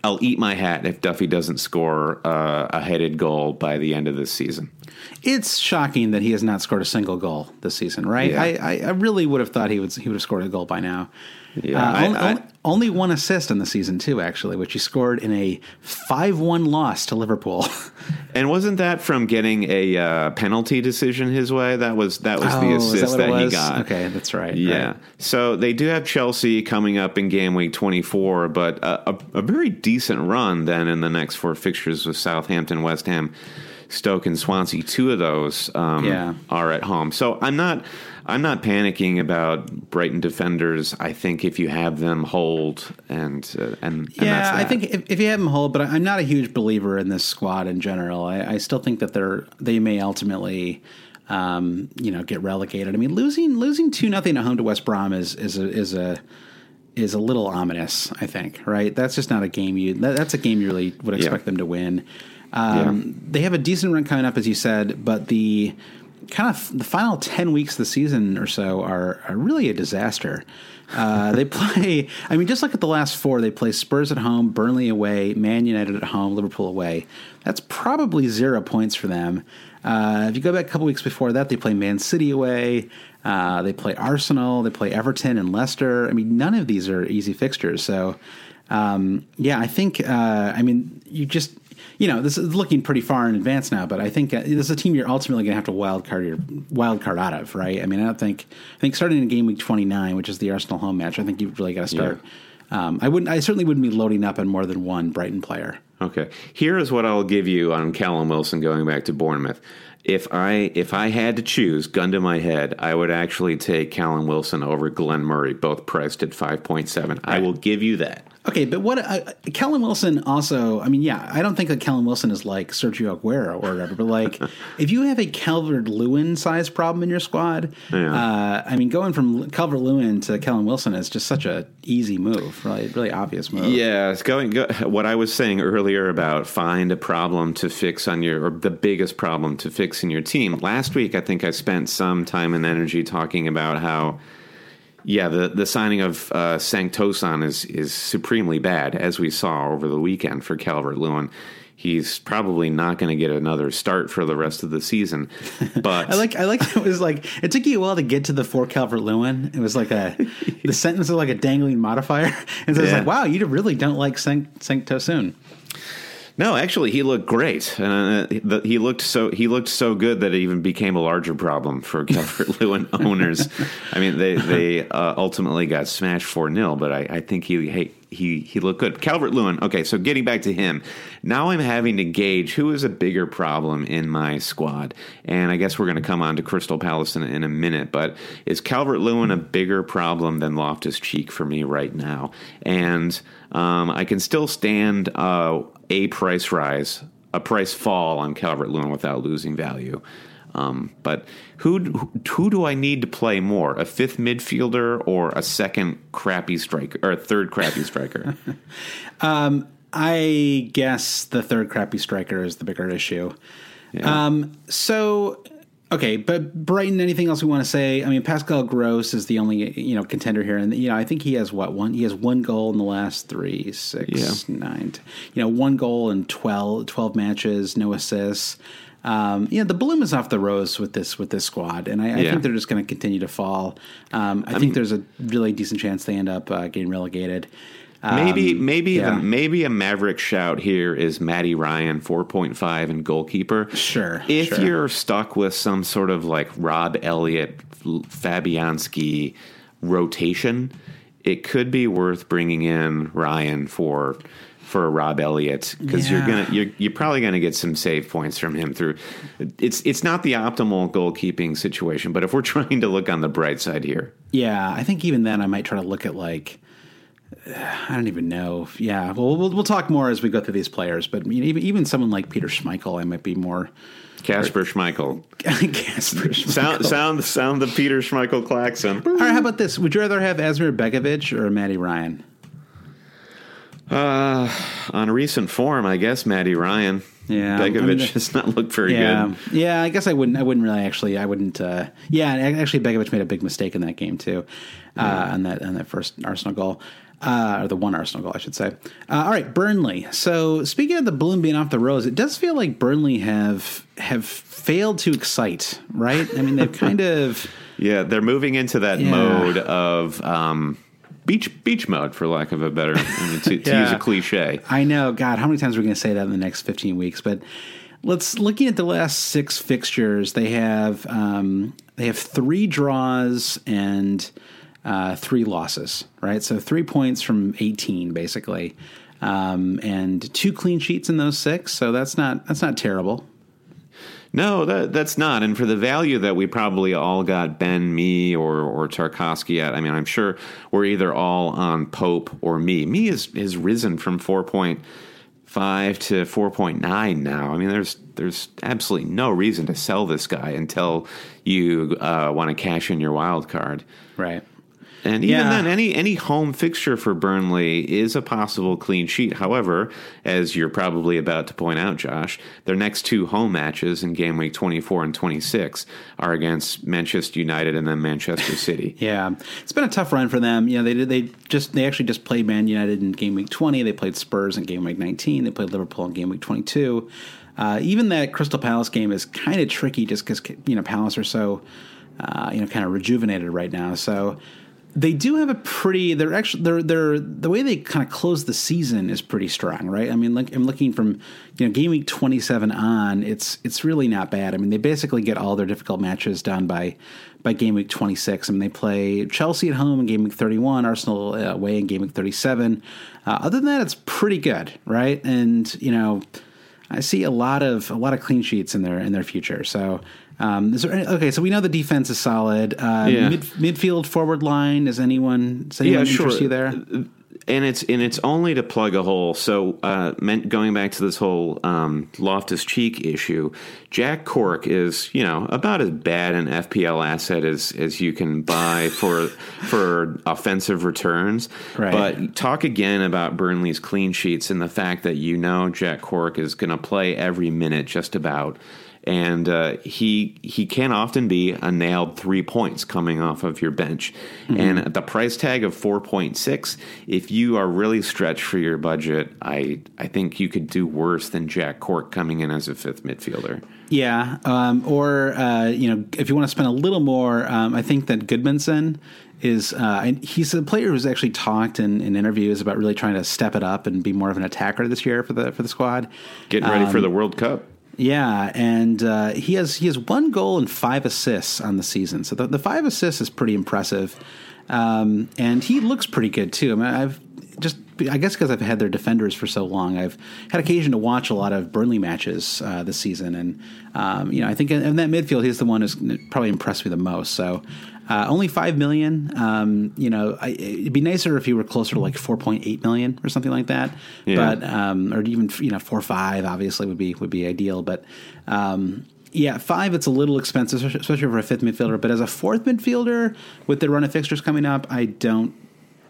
I'll eat my hat if Duffy doesn't score uh, a headed goal by the end of this season. It's shocking that he has not scored a single goal this season, right? Yeah. I, I, I really would have thought he would he would have scored a goal by now. Yeah, Uh, I- only, I- only, only one assist in the season too, actually, which he scored in a five-one loss to Liverpool. And wasn't that from getting a uh, penalty decision his way? That was that was the Oh, is assist what that, he got. Okay, that's right. Yeah. right. So they do have Chelsea coming up in game week 24, but a, a, a very decent run then in the next four fixtures with Southampton, West Ham, Stoke, and Swansea. Two of those um, Yeah. are at home. So I'm not. I'm not panicking about Brighton defenders. I think if you have them hold and uh, and, Yeah, that's I think if, if you have them hold, but I'm not a huge believer in this squad in general. I, I still think that they're they may ultimately, um, you know, get relegated. I mean, losing losing two nothing at home to West Brom is is a is a is a little ominous. I think right. That's just not a game you. That, that's a game you really would expect Yeah. them to win. Um, They have a decent run coming up, as you said, but the kind of the final 10 weeks of the season or so are, are really a disaster. Uh, they play, I mean, just like at the last four, they play Spurs at home, Burnley away, Man United at home, Liverpool away. That's probably zero points for them. Uh, if you go back a couple weeks before that, they play Man City away. Uh, they play Arsenal. They play Everton and Leicester. I mean, none of these are easy fixtures. So, um, yeah, I think, uh, I mean, you just, you know, this is looking pretty far in advance now, but I think uh, this is a team you're ultimately going to have to wild card your wild card out of, right? I mean, I don't think I think starting in game week 29, which is the Arsenal home match, I think you've really got to start. Um, I wouldn't. I certainly wouldn't be loading up on more than one Brighton player. Okay. Here is what I'll give you on Callum Wilson going back to Bournemouth. If I if I had to choose, gun to my head, I would actually take Callum Wilson over Glenn Murray, both priced at five point seven. I will give you that. Okay, but what uh, Callum Wilson also? I mean, yeah, I don't think that Callum Wilson is like Sergio Aguero or whatever. But like, if you have a Calvert Lewin size problem in your squad, uh, I mean, going from Calvert Lewin to Callum Wilson is just such a easy move, really, really obvious move. Yeah, it's going. Go, what I was saying earlier about find a problem to fix on your, or the biggest problem to fix in your team. Last week, I think I spent some time and energy talking about how, yeah, the the signing of uh, Cenk Tosun is is supremely bad, as we saw over the weekend for Calvert Lewin. He's probably not going to get another start for the rest of the season. But I like I like it was like it took you a while to get to the for Calvert Lewin. It was like a the sentence was like a dangling modifier, and so it's like, wow, you really don't like Sanct Cenk Tosun. No, actually, he looked great. Uh, the, he looked so he looked so good that it even became a larger problem for Calvert Lewin owners. I mean, they they uh, ultimately got smashed four 0 but I, I think he he he he looked good. Calvert Lewin. Okay, so getting back to him, now I'm having to gauge who is a bigger problem in my squad, and I guess we're going to come on to Crystal Palace in, in a minute. But is Calvert Lewin a bigger problem than Loftus Cheek for me right now? And um, I can still stand. Uh, a price rise, a price fall on Calvert Lewin without losing value. Um, but who, who do I need to play more? A fifth midfielder or a second crappy striker or a third crappy striker? I guess the third crappy striker is the bigger issue. Um, so okay, but Brighton. Anything else we want to say? I mean, Pascal Gross is the only you know contender here, and you know I think he has what one. He has one goal in the last three, six, nine. t- You know, one goal in 12, 12 matches, no assists. Um, you know, the bloom is off the rose with this with this squad, and I, I Yeah. think they're just going to continue to fall. Um, I, think there's a really decent chance they end up uh, getting relegated. maybe maybe yeah. the, maybe a maverick shout here is Matty Ryan, four point five and goalkeeper. Sure, If sure. you're stuck with some sort of like Rob Elliott, Fabianski rotation, it could be worth bringing in Ryan for for Rob Elliott because you're gonna you're you're probably gonna get some save points from him through. It's it's not the optimal goalkeeping situation, but if we're trying to look on the bright side here, Yeah, I think even then I might try to look at like I don't even know. Yeah, well, we'll we'll talk more as we go through these players. But even even someone like Peter Schmeichel, I might be more Kasper Schmeichel. Kasper Schmeichel. Sound, sound, sound the Peter Schmeichel klaxon. All right, how about this? Would you rather have Asmir Begovic or Matty Ryan? Uh, on recent form, I guess Matty Ryan. Yeah, I Begovic mean, does not look very Yeah, good. yeah. I guess I wouldn't. I wouldn't really actually. I wouldn't. Uh, yeah, and actually, Begovic made a big mistake in that game too, uh, on that on that first Arsenal goal, uh, or the one Arsenal goal, I should say. Uh, all right, Burnley. So speaking of the balloon being off the rose, it does feel like Burnley have have failed to excite. Right? I mean, they've kind of. Yeah, they're moving into that Yeah. mode of um, beach beach mode, for lack of a better, I mean, to, to Yeah. use a cliche. I know. God, how many times are we going to say that in the next 15 weeks? But let's looking at the last six fixtures. They have um, they have three draws and uh, three losses. Right, so three points from 18, basically, um, and two clean sheets in those six. So that's not that's not terrible. No, that that's not. And for the value that we probably all got Ben, Mee, or or Tarkowski at, I mean, I'm sure we're either all on Pope or Mee. Mee is has risen from four point five to four point nine now. I mean, there's there's absolutely no reason to sell this guy until you uh, want to cash in your wild card. Right. And even Yeah. then, any any home fixture for Burnley is a possible clean sheet. However, as you're probably about to point out, Josh, their next two home matches in game week 24 and 26 are against Manchester United and then Manchester City. Yeah, it's been a tough run for them. You know, they did they just they actually just played Man United in game week twenty. They played Spurs in game week nineteen. They played Liverpool in game week twenty two. Uh, even that Crystal Palace game is kind of tricky, just because you know Palace are so uh, you know kind of rejuvenated right now. So they do have a pretty. They're actually they're they're the way they kind of close the season is pretty strong, right? I mean, like I'm looking from you know game week 27 on. It's it's really not bad. I mean, they basically get all their difficult matches done by by game week 26. I mean, they play Chelsea at home in game week 31, Arsenal uh, away in game week 37. Uh, other than that, it's pretty good, right? And you know, I see a lot of a lot of clean sheets in their in their future. So. Um, is there any, okay, so we know the defense is solid. Uh, Yeah. mid, midfield, forward line. Is anyone? Does anyone interest you there? And it's and it's only to plug a hole. So, uh, meant going back to this whole um, Loftus Cheek issue, Jack Cork is you know about as bad an FPL asset as as you can buy for for offensive returns. Right. But talk again about Burnley's clean sheets and the fact that you know Jack Cork is going to play every minute just about. And uh, he he can often be a nailed three points coming off of your bench, and at the price tag of four point six, if you are really stretched for your budget, I I think you could do worse than Jack Cork coming in as a fifth midfielder. Yeah, um, or uh, you know, if you want to spend a little more, um, I think that Gudmundsson is, uh, and he's a player who's actually talked in, in interviews about really trying to step it up and be more of an attacker this year for the for the squad. Getting ready for the World Cup. Yeah, and uh, he has he has one goal and five assists on the season. So the, the five assists is pretty impressive, um, and he looks pretty good too. I mean, I've just I guess because I've had their defenders for so long, I've had occasion to watch a lot of Burnley matches uh, this season, and um, you know I think in, in that midfield he's the one who's probably impressed me the most. So. Uh, only five million. Um, you know, I, it'd be nicer if you were closer to like four point eight million or something like that. Yeah. But um, or even you know four five obviously would be would be ideal. But um, yeah, five it's a little expensive, especially- especially for a fifth midfielder. But as a fourth midfielder with the run of fixtures coming up, I don't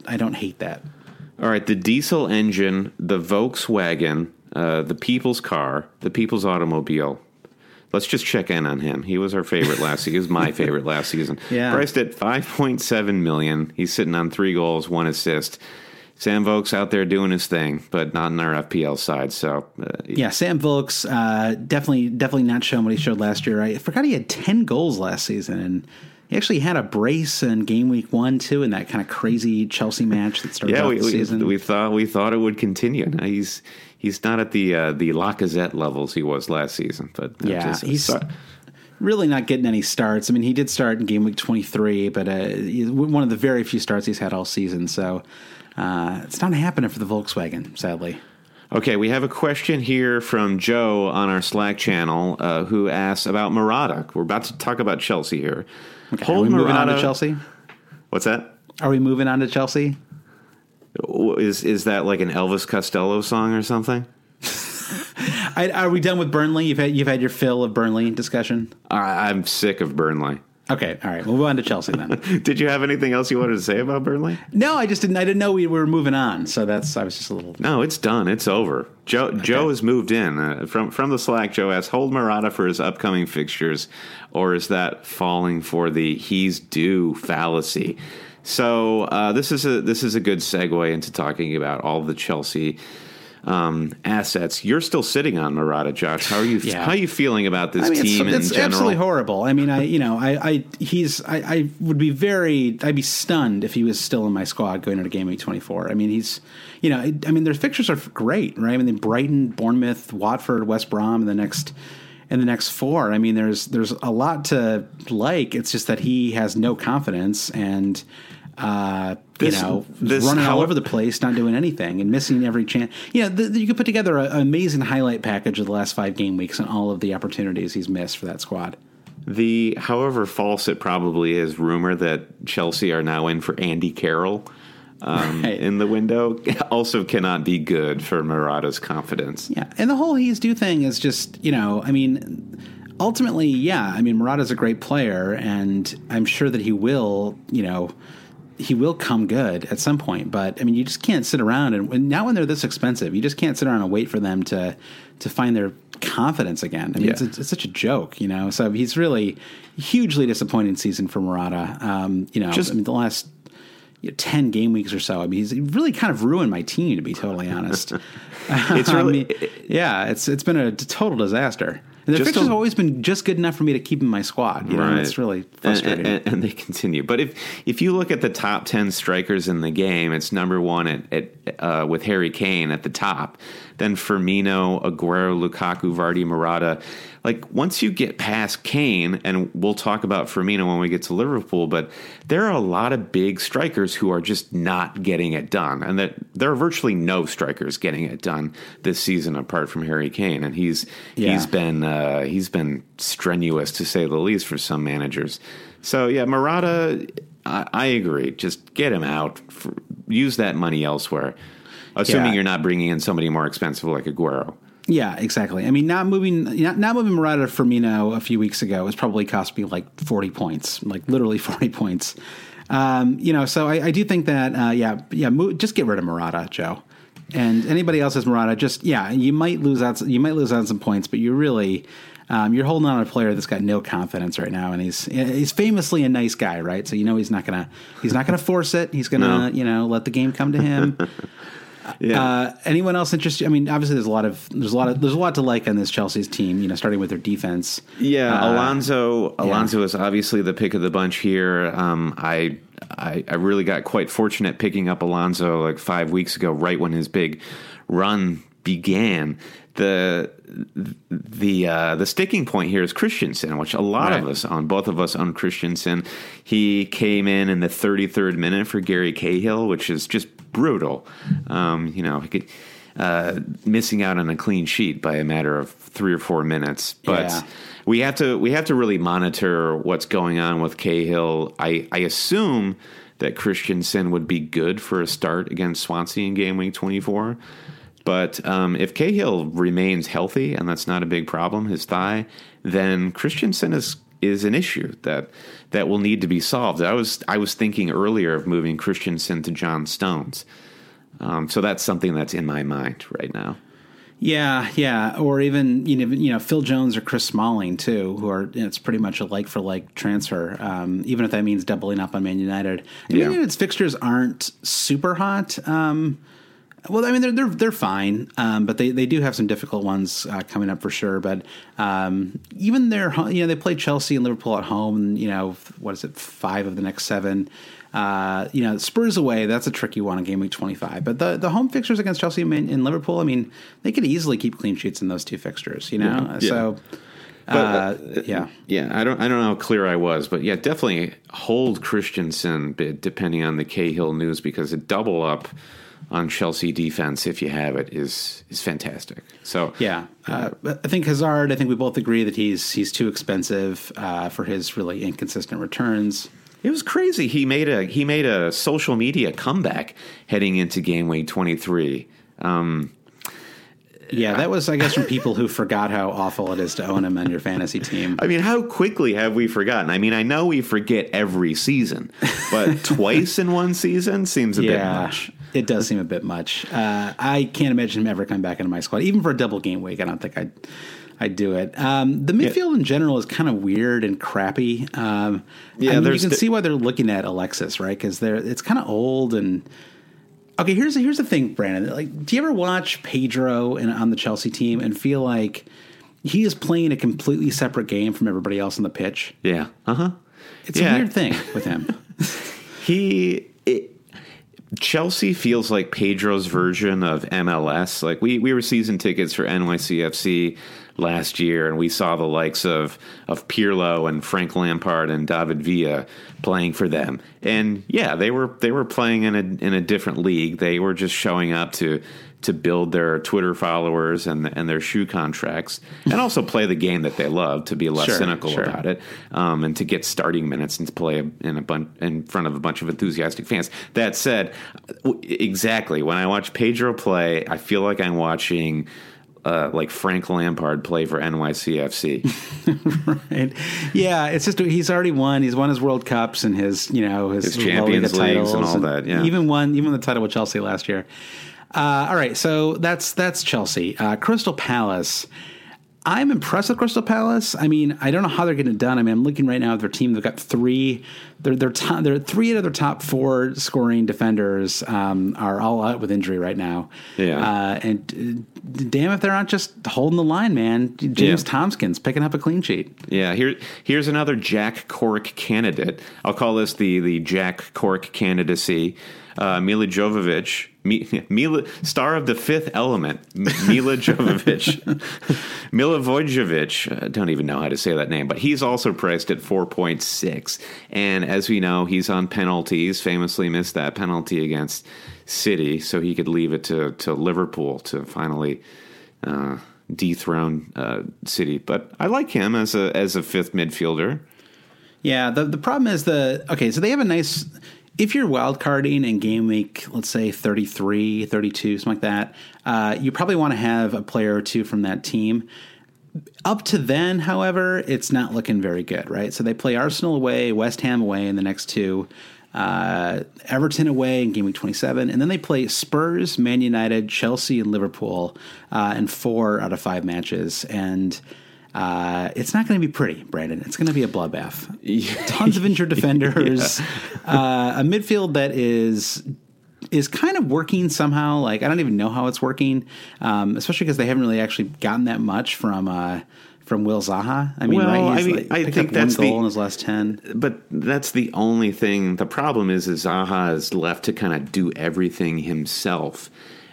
I don't hate that. All right, the diesel engine, the Volkswagen, uh, the people's car, the people's automobile. Let's just check in on him. He was our favorite last season. He was my favorite last season. Yeah. Priced at 5.7 million. He's sitting on 3 goals, 1 assist. Sam Vokes out there doing his thing, but not in our FPL side. So, uh, Yeah, Sam Vokes uh, definitely definitely not showing what he showed last year. I forgot he had ten goals last season, and he actually had a brace in game week one too, in that kind of crazy Chelsea match that started yeah, we, we, season. we thought we thought it would continue. Now he's he's not at the uh, the Lacazette levels he was last season, but Yeah, just- he's really not getting any starts. I mean, he did start in game week 23, but uh, one of the very few starts he's had all season. So uh, it's not happening for the Volkswagen, sadly. Okay, we have a question here from Joe on our Slack channel uh, who asks about Morata. We're about to talk about Chelsea here. Are we moving on to Chelsea? What's that? Are we moving on to Chelsea? Is is that like an Elvis Costello song or something? I, are we done with Burnley? You've had you've had your fill of Burnley discussion. I, I'm sick of Burnley. Okay, all right. We'll move on to Chelsea then. Did you have anything else you wanted to say about Burnley? no, I just didn't. I didn't know we were moving on. So that's. I was just a little. No, it's done. It's over. Joe Joe has moved in uh, from from the Slack. Joe asks, "Hold Morata for his upcoming fixtures, or is that falling for the he's due fallacy?" So uh, this is a this is a good segue into talking about all the Chelsea um, assets. You're still sitting on Morata, Josh. How are you? Yeah. How are you feeling about this I mean, team it's, it's in general? absolutely horrible. I mean, I you know, I, I he's I, I would be very I'd be stunned if he was still in my squad going into game week twenty four. I mean, he's you know, I, I mean, their fixtures are great, right? I mean, Brighton, Bournemouth, Watford, West Brom, in the next in the next four. I mean, there's there's a lot to like. It's just that he has no confidence and. Uh, This- you know, this running all over the place, not doing anything, and missing every chance. You know, the, the- you could put together a- an amazing highlight package of the last five game weeks and all of the opportunities he's missed for that squad. The however false it probably is rumor that Chelsea are now in for Andy Carroll um, Right. in the window also cannot be good for Morata's confidence. Yeah, and the whole he's do thing is just you know, I mean, ultimately, yeah, I mean, Morata's a great player, and I'm sure that he will, you know. He will come good at some point, but I mean, you just can't sit around and and now when they're this expensive, you just can't sit around and wait for them to to find their confidence again. I mean, it's, Yeah. it's such a joke, you know. So he's really hugely disappointing season for Morata. Um, you know, Just- I mean, the last you know, ten game weeks or so. I mean, he's really kind of ruined my team, to be totally honest. It's really- yeah, it's it's been a total disaster. And the Just fixtures have always been just good enough for me to keep in my squad. You know, Right. it's really And- frustrating. And, and they continue. But if if you look at the top ten strikers in the game, it's number one at, at uh, with Harry Kane at the top, then Firmino, Aguero, Lukaku, Vardy, Morata. Like once you get past Kane, and we'll talk about Firmino when we get to Liverpool, but there are a lot of big strikers who are just not getting it done, and that there are virtually no strikers getting it done this season apart from Harry Kane, and he's Yeah. he's been uh, he's been strenuous to say the least for some managers. So yeah, Morata, I, I agree. Just get him out. For, use that money elsewhere, assuming Yeah. you're not bringing in somebody more expensive like Aguero. Yeah, exactly. I mean, not moving not, not moving Morata to Firmino a few weeks ago has probably cost me like forty points, like literally forty points. Um, you know, so I, I do think that uh, yeah, yeah, just get rid of Morata, Joe. And anybody else has Morata, just yeah, you might lose out. You might lose out on some points, but you really um, you're holding on to a player that's got no confidence right now, and he's he's famously a nice guy, right? So you know he's not gonna he's not gonna force it. He's gonna No. you know let the game come to him. Yeah. Uh, anyone else interested? I mean, obviously, there's a lot of there's a lot of there's a lot to like on this Chelsea's team. You know, starting with their defense. Yeah, Uh, Alonso. Alonso is obviously the pick of the bunch here. Um, I, I I really got quite fortunate picking up Alonso like five weeks ago, right when his big run began. The the uh, the sticking point here is Christensen, which a lot of us on both of us on Christensen. He came in in the 33rd minute for Gary Cahill, which is just brutal. Um, you know, he could, uh, missing out on a clean sheet by a matter of three or four minutes, but. Yeah. We have to we have to really monitor what's going on with Cahill. I, I assume that Christensen would be good for a start against Swansea in game week twenty four. But um, if Cahill remains healthy and that's not a big problem, his thigh, then Christensen is is an issue that that will need to be solved. I was I was thinking earlier of moving Christensen to John Stones. Um, so that's something that's in my mind right now. Yeah, yeah, or even you know, you know Phil Jones or Chris Smalling too, who are you know, it's pretty much a like for like transfer. Um, even if that means doubling up on Man United. I mean, Yeah. Man United's fixtures aren't super hot. Um, well, I mean they're they're they're fine, um, but they, they do have some difficult ones uh, coming up for sure. But um, even their you know they play Chelsea and Liverpool at home, and you know what is it five of the next seven. Uh, you know Spurs away that's a tricky one in game week twenty five. But the the home fixtures against Chelsea and, Liverpool, I mean they could easily keep clean sheets in those two fixtures. You know, Yeah. so. Uh, yeah, Yeah, I don't I don't know how clear I was, but yeah, definitely hold Christensen bit depending on the Cahill news because a double up on Chelsea defense if you have it is is fantastic. So Yeah, uh, I think Hazard. I think we both agree that he's he's too expensive uh, for his really inconsistent returns. It was crazy. He made a he made a social media comeback heading into game week 23. Um, Yeah, that was, I guess, from people who forgot how awful it is to own him on your fantasy team. I mean, how quickly have we forgotten? I mean, I know we forget every season, but twice in one season seems a bit much. It does seem a bit much. Uh, I can't imagine him ever coming back into my squad, even for a double game week. I don't think I'd I'd do it. Um, the midfield in general is kind of weird and crappy. Um, Yeah, I mean, you can the- see why they're looking at Alexis, right? Because they're it's kind of old and. Okay, here's here's the thing, Brandon. Like, do you ever watch Pedro in, on the Chelsea team and feel like he is playing a completely separate game from everybody else on the pitch? Yeah. Uh huh. It's Yeah. a weird thing with him. He. It, Chelsea feels like Pedro's version of MLS. Like we we were season tickets for NYCFC last year, and we saw the likes of of Pirlo and Frank Lampard and David Villa playing for them. And yeah, they were they were playing in a in a different league. They were just showing up to to build their Twitter followers and and their shoe contracts, and also play the game that they love. To be less Sure, cynical sure. about it, um, and to get starting minutes and to play in a bun- in front of a bunch of enthusiastic fans. That said, w- exactly when I watch Pedro play, I feel like I'm watching. Uh, like Frank Lampard play for NYCFC. Right. Yeah, it's just he's already won. He's won his World Cups and his you know his, His Champions Leagues and all that, yeah. even won even the title with Chelsea last year. Uh, all right, so that's that's Chelsea. Uh, Crystal Palace. I'm impressed with Crystal Palace. I mean, I don't know how they're getting it done. I mean, I'm looking right now at their team. They've got three. They're they're top, they're three out of their top four scoring defenders um, are all out with injury right now. Yeah. Uh, and uh, damn if they're not just holding the line, man. James Yeah. Tomkins picking up a clean sheet. Yeah, here here's another Jack Cork candidate. I'll call this the the Jack Cork candidacy. Uh, Mila Jovovich, Mi- Mila, star of the Fifth Element, Mila Jovovich, Mila Vojvovic. I don't even know how to say that name, but he's also priced at four point six. And as we know, he's on penalties. Famously missed that penalty against City, so he could leave it to to Liverpool to finally uh, dethrone uh, City. But I like him as a as a fifth midfielder. Yeah, the the problem is the okay, so they have a nice if you're wild carding in game week, let's say 33, 32, something like that, uh, you probably want to have a player or two from that team. Up to then, however, it's not looking very good, right? So they play Arsenal away, West Ham away in the next two, uh, Everton away in game week 27, and then they play Spurs, Man United, Chelsea, and Liverpool uh, in four out of five matches. And uh, it's not going to be pretty, Brandon. It's going to be a bloodbath. Tons of injured defenders, uh, a midfield that is is kind of working somehow. Like I don't even know how it's working, um, especially because they haven't really actually gotten that much from uh, from Will Zaha. I mean, Well, right? I mean, like, I think up that's one the- goal in his last ten. But that's the only thing. The problem is, is Zaha is left to kind of do everything himself,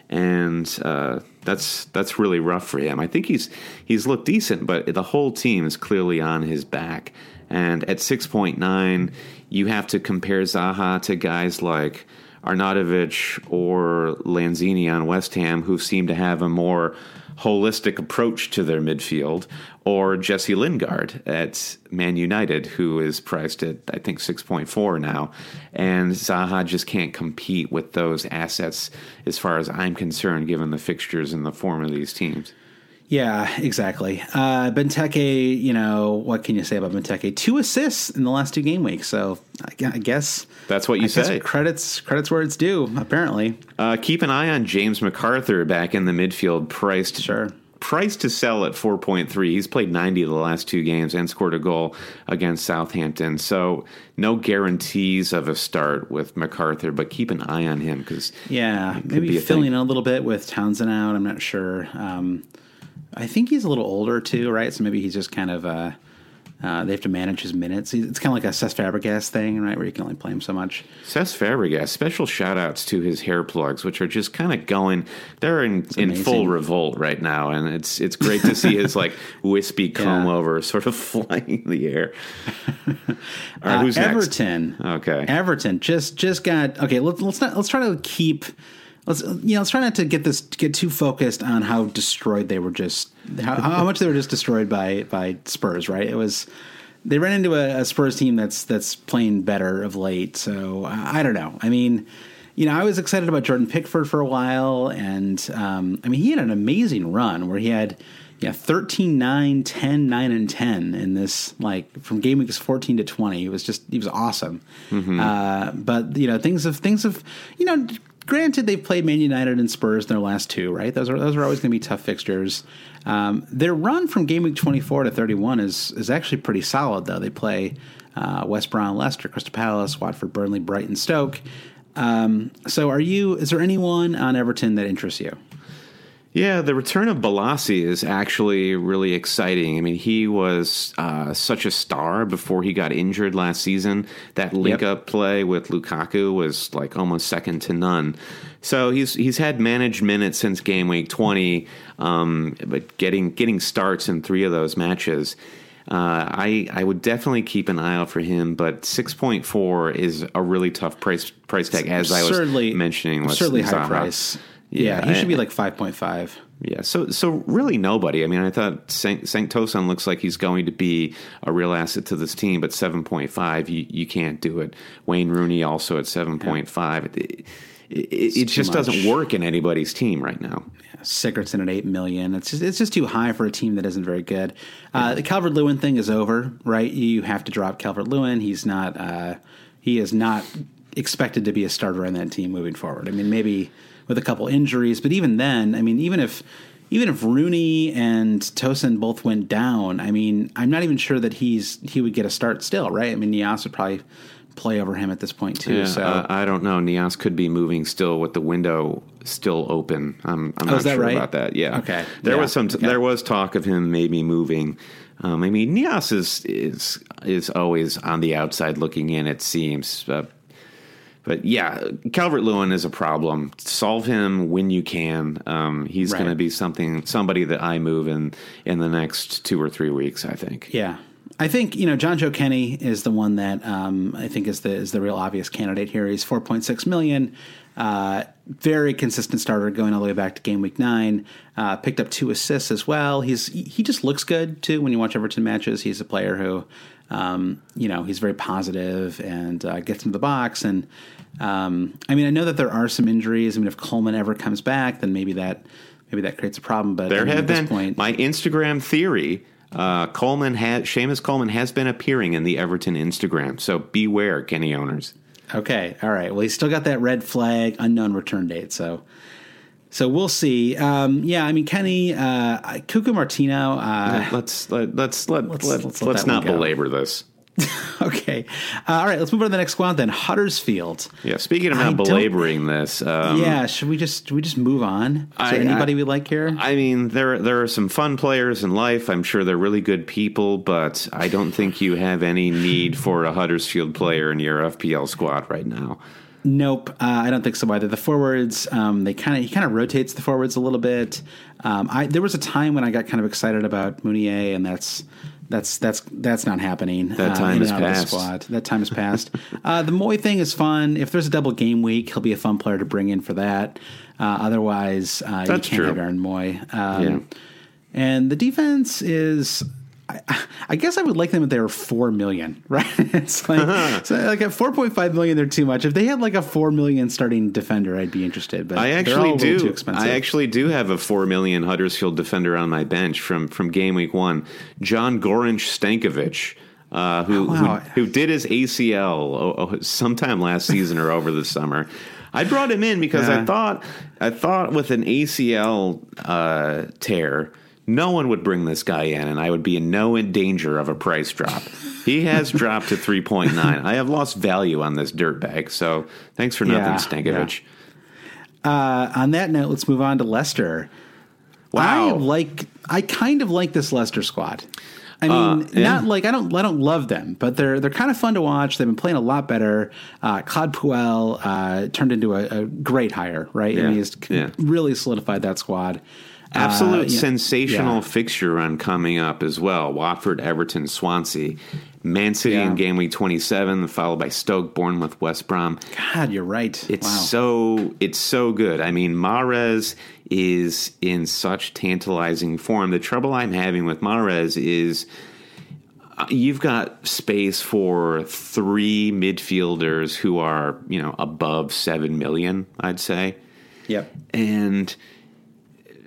and uh, that's that's really rough for him. I think he's he's looked decent, but the whole team is clearly on his back. And at six point nine, you have to compare Zaha to guys like Arnautovic or Lanzini on West Ham, who seem to have a more holistic approach to their midfield, or Jesse Lingard at Man United, who is priced at I think six point four now, and Zaha just can't compete with those assets as far as I'm concerned, given the fixtures and the form of these teams. Yeah, exactly. Uh, Benteke, you know, what can you say about Benteke? Two assists in the last two game weeks. So I I guess That's what you I say. Credits, credits where it's due. Apparently, Uh, keep an eye on James McArthur back in the midfield, priced Sure. priced to sell at 4.3. He's played 90 of the last two games and scored a goal against Southampton. So no guarantees of a start with McArthur, but keep an eye on him because yeah, maybe filling in a little bit with Townsend out. I'm not sure. Um, I think he's a little older too, right? So maybe he's just kind of. Uh, uh, they have to manage his minutes. It's kind of like a Cesc Fabregas thing, right? Where you can only play him so much. Cesc Fabregas, special shout outs to his hair plugs, which are just kind of going, they're in, in full revolt right now. And it's it's great to see his like wispy comb Yeah. over sort of flying in the air. All right, Uh, who's next? Everton. Okay. Everton just just got okay. Let's let's not let's try to keep let's you know let's try not to get this get too focused on how destroyed they were just how, how much they were just destroyed by by Spurs. Right? It was they ran into a, a Spurs team that's that's playing better of late. So I, I don't know. I mean, you know, I was excited about Jordan Pickford for a while, and um, I mean, he had an amazing run where he had yeah 13 9 10 9 and 10 in this like from game weeks 14 to 20 it was just he was awesome uh, but you know things have things have you know granted they've played man united and spurs in their last two right? Those are those are always going to be tough fixtures. Um, their run from game week 24 to 31 is is actually pretty solid though. They play uh, west brom leicester crystal palace watford burnley brighton stoke. Um, so are you is there anyone on everton that interests you Yeah, the return of Bolasie is actually really exciting. I mean, he was uh, such a star before he got injured last season. That link Yep. up play with Lukaku was like almost second to none. So he's he's had managed minutes since game week twenty, um, but getting getting starts in three of those matches. Uh, I I would definitely keep an eye out for him, but six point four is a really tough price price tag. As I was Absurdly- mentioning, absurdly high price. Yeah, Yeah, he should be like five point five. Yeah, so so really nobody. I mean, I thought Cenk, Tosun looks like he's going to be a real asset to this team, but seven point five, you you can't do it. Wayne Rooney also at seven point five. It, it, it, it just too doesn't work in anybody's team right now. Sigurdsson at eight million. It's just it's just too high for a team that isn't very good. Uh, the Calvert Lewin thing is over, right? You have to drop Calvert Lewin. He's not uh, he is not expected to be a starter on that team moving forward. I mean, maybe with a couple injuries, but even then, I mean, even if even if Rooney and Tosun both went down, I mean, I'm not even sure that he's he would get a start still, right? I mean, Niasse would probably play over him at this point too. Yeah, so uh, I don't know. Niasse could be moving still with the window still open. I'm, I'm Oh, not sure right? about that. Yeah. Okay. There Yeah. was some. Okay. There was talk of him maybe moving. Um, I mean, Niasse is is is always on the outside looking in. It seems. Uh, but yeah, Calvert Lewin is a problem. Solve him when you can. Um, he's Right. going to be something, somebody that I move in in the next two or three weeks. I think. Yeah. I think you know Jonjoe Kenny is the one that um, I think is the is the real obvious candidate here. He's four point six million, uh, very consistent starter going all the way back to game week nine. Uh, picked up two assists as well. He's he just looks good too when you watch Everton matches. He's a player who, um, you know, he's very positive and uh, gets into the box. And um, I mean, I know that there are some injuries. I mean, if Coleman ever comes back, then maybe that maybe that creates a problem. But There I mean, have at this been point, my Instagram theory. Uh, Coleman has Seamus Coleman has been appearing in the Everton Instagram, so beware, Kenny owners. Okay, all right. Well, he's still got that red flag, unknown return date. So, so we'll see. Um, yeah, I mean, Kenny, uh, Cuco Martina. Uh, let's let, let's let Let's- let's, let's let's, let not belabor this. okay, uh, all right. Let's move on to the next squad then. Huddersfield. Yeah, speaking of not belaboring this, um, yeah, should we just should we just move on? Is I- there anybody I- we like here? I mean, there there are some fun players in life. I'm sure they're really good people, but I don't think you have any need for a Huddersfield player in your FPL squad right now. Nope, uh, I don't think so either. The forwards, um, they kind of he kind of rotates the forwards a little bit. Um, I there was a time when I got kind of excited about Mounié, and that's that's that's that's not happening. That time in and has the passed. squad. That time has passed. uh, the Mooy thing is fun. If there's a double game week, he'll be a fun player to bring in for that. Uh, otherwise, uh, you can't true. have Aaron Mooy. Um, Yeah. And the defense is. I, I guess I would like them if they were four million, right? It's like so like at four point five million, they're too much. If they had like a four million starting defender, I'd be interested. But I actually do. Too expensive. I actually do have a four million Huddersfield defender on my bench from from game week one, Jon Gorenc Stankovic. Uh, who, Oh, wow. who who did his ACL oh, oh, sometime last season or over the summer? I brought him in because I thought I thought with an ACL uh, tear, no one would bring this guy in, and I would be in no danger of a price drop. He has dropped to three point nine. I have lost value on this dirtbag. So thanks for nothing, Yeah, Stankovic. Uh, on that note, let's move on to Leicester. Wow. I like. I kind of like this Leicester squad. I Uh, mean, yeah. not like I don't. I don't love them, but they're they're kind of fun to watch. They've been playing a lot better. Uh, Claude Puel uh, turned into a, a great hire, right? Yeah, And he's yeah. really solidified that squad. Absolute Uh, sensational yeah. fixture run coming up as well. Watford, Everton, Swansea, Man City Yeah. in game week 27, followed by Stoke, Bournemouth, West Brom. God, you're right. It's wow. so it's so good. I mean, Mahrez is in such tantalizing form. The trouble I'm having with Mahrez is you've got space for three midfielders who are you know above seven million, I'd say, Yep. and.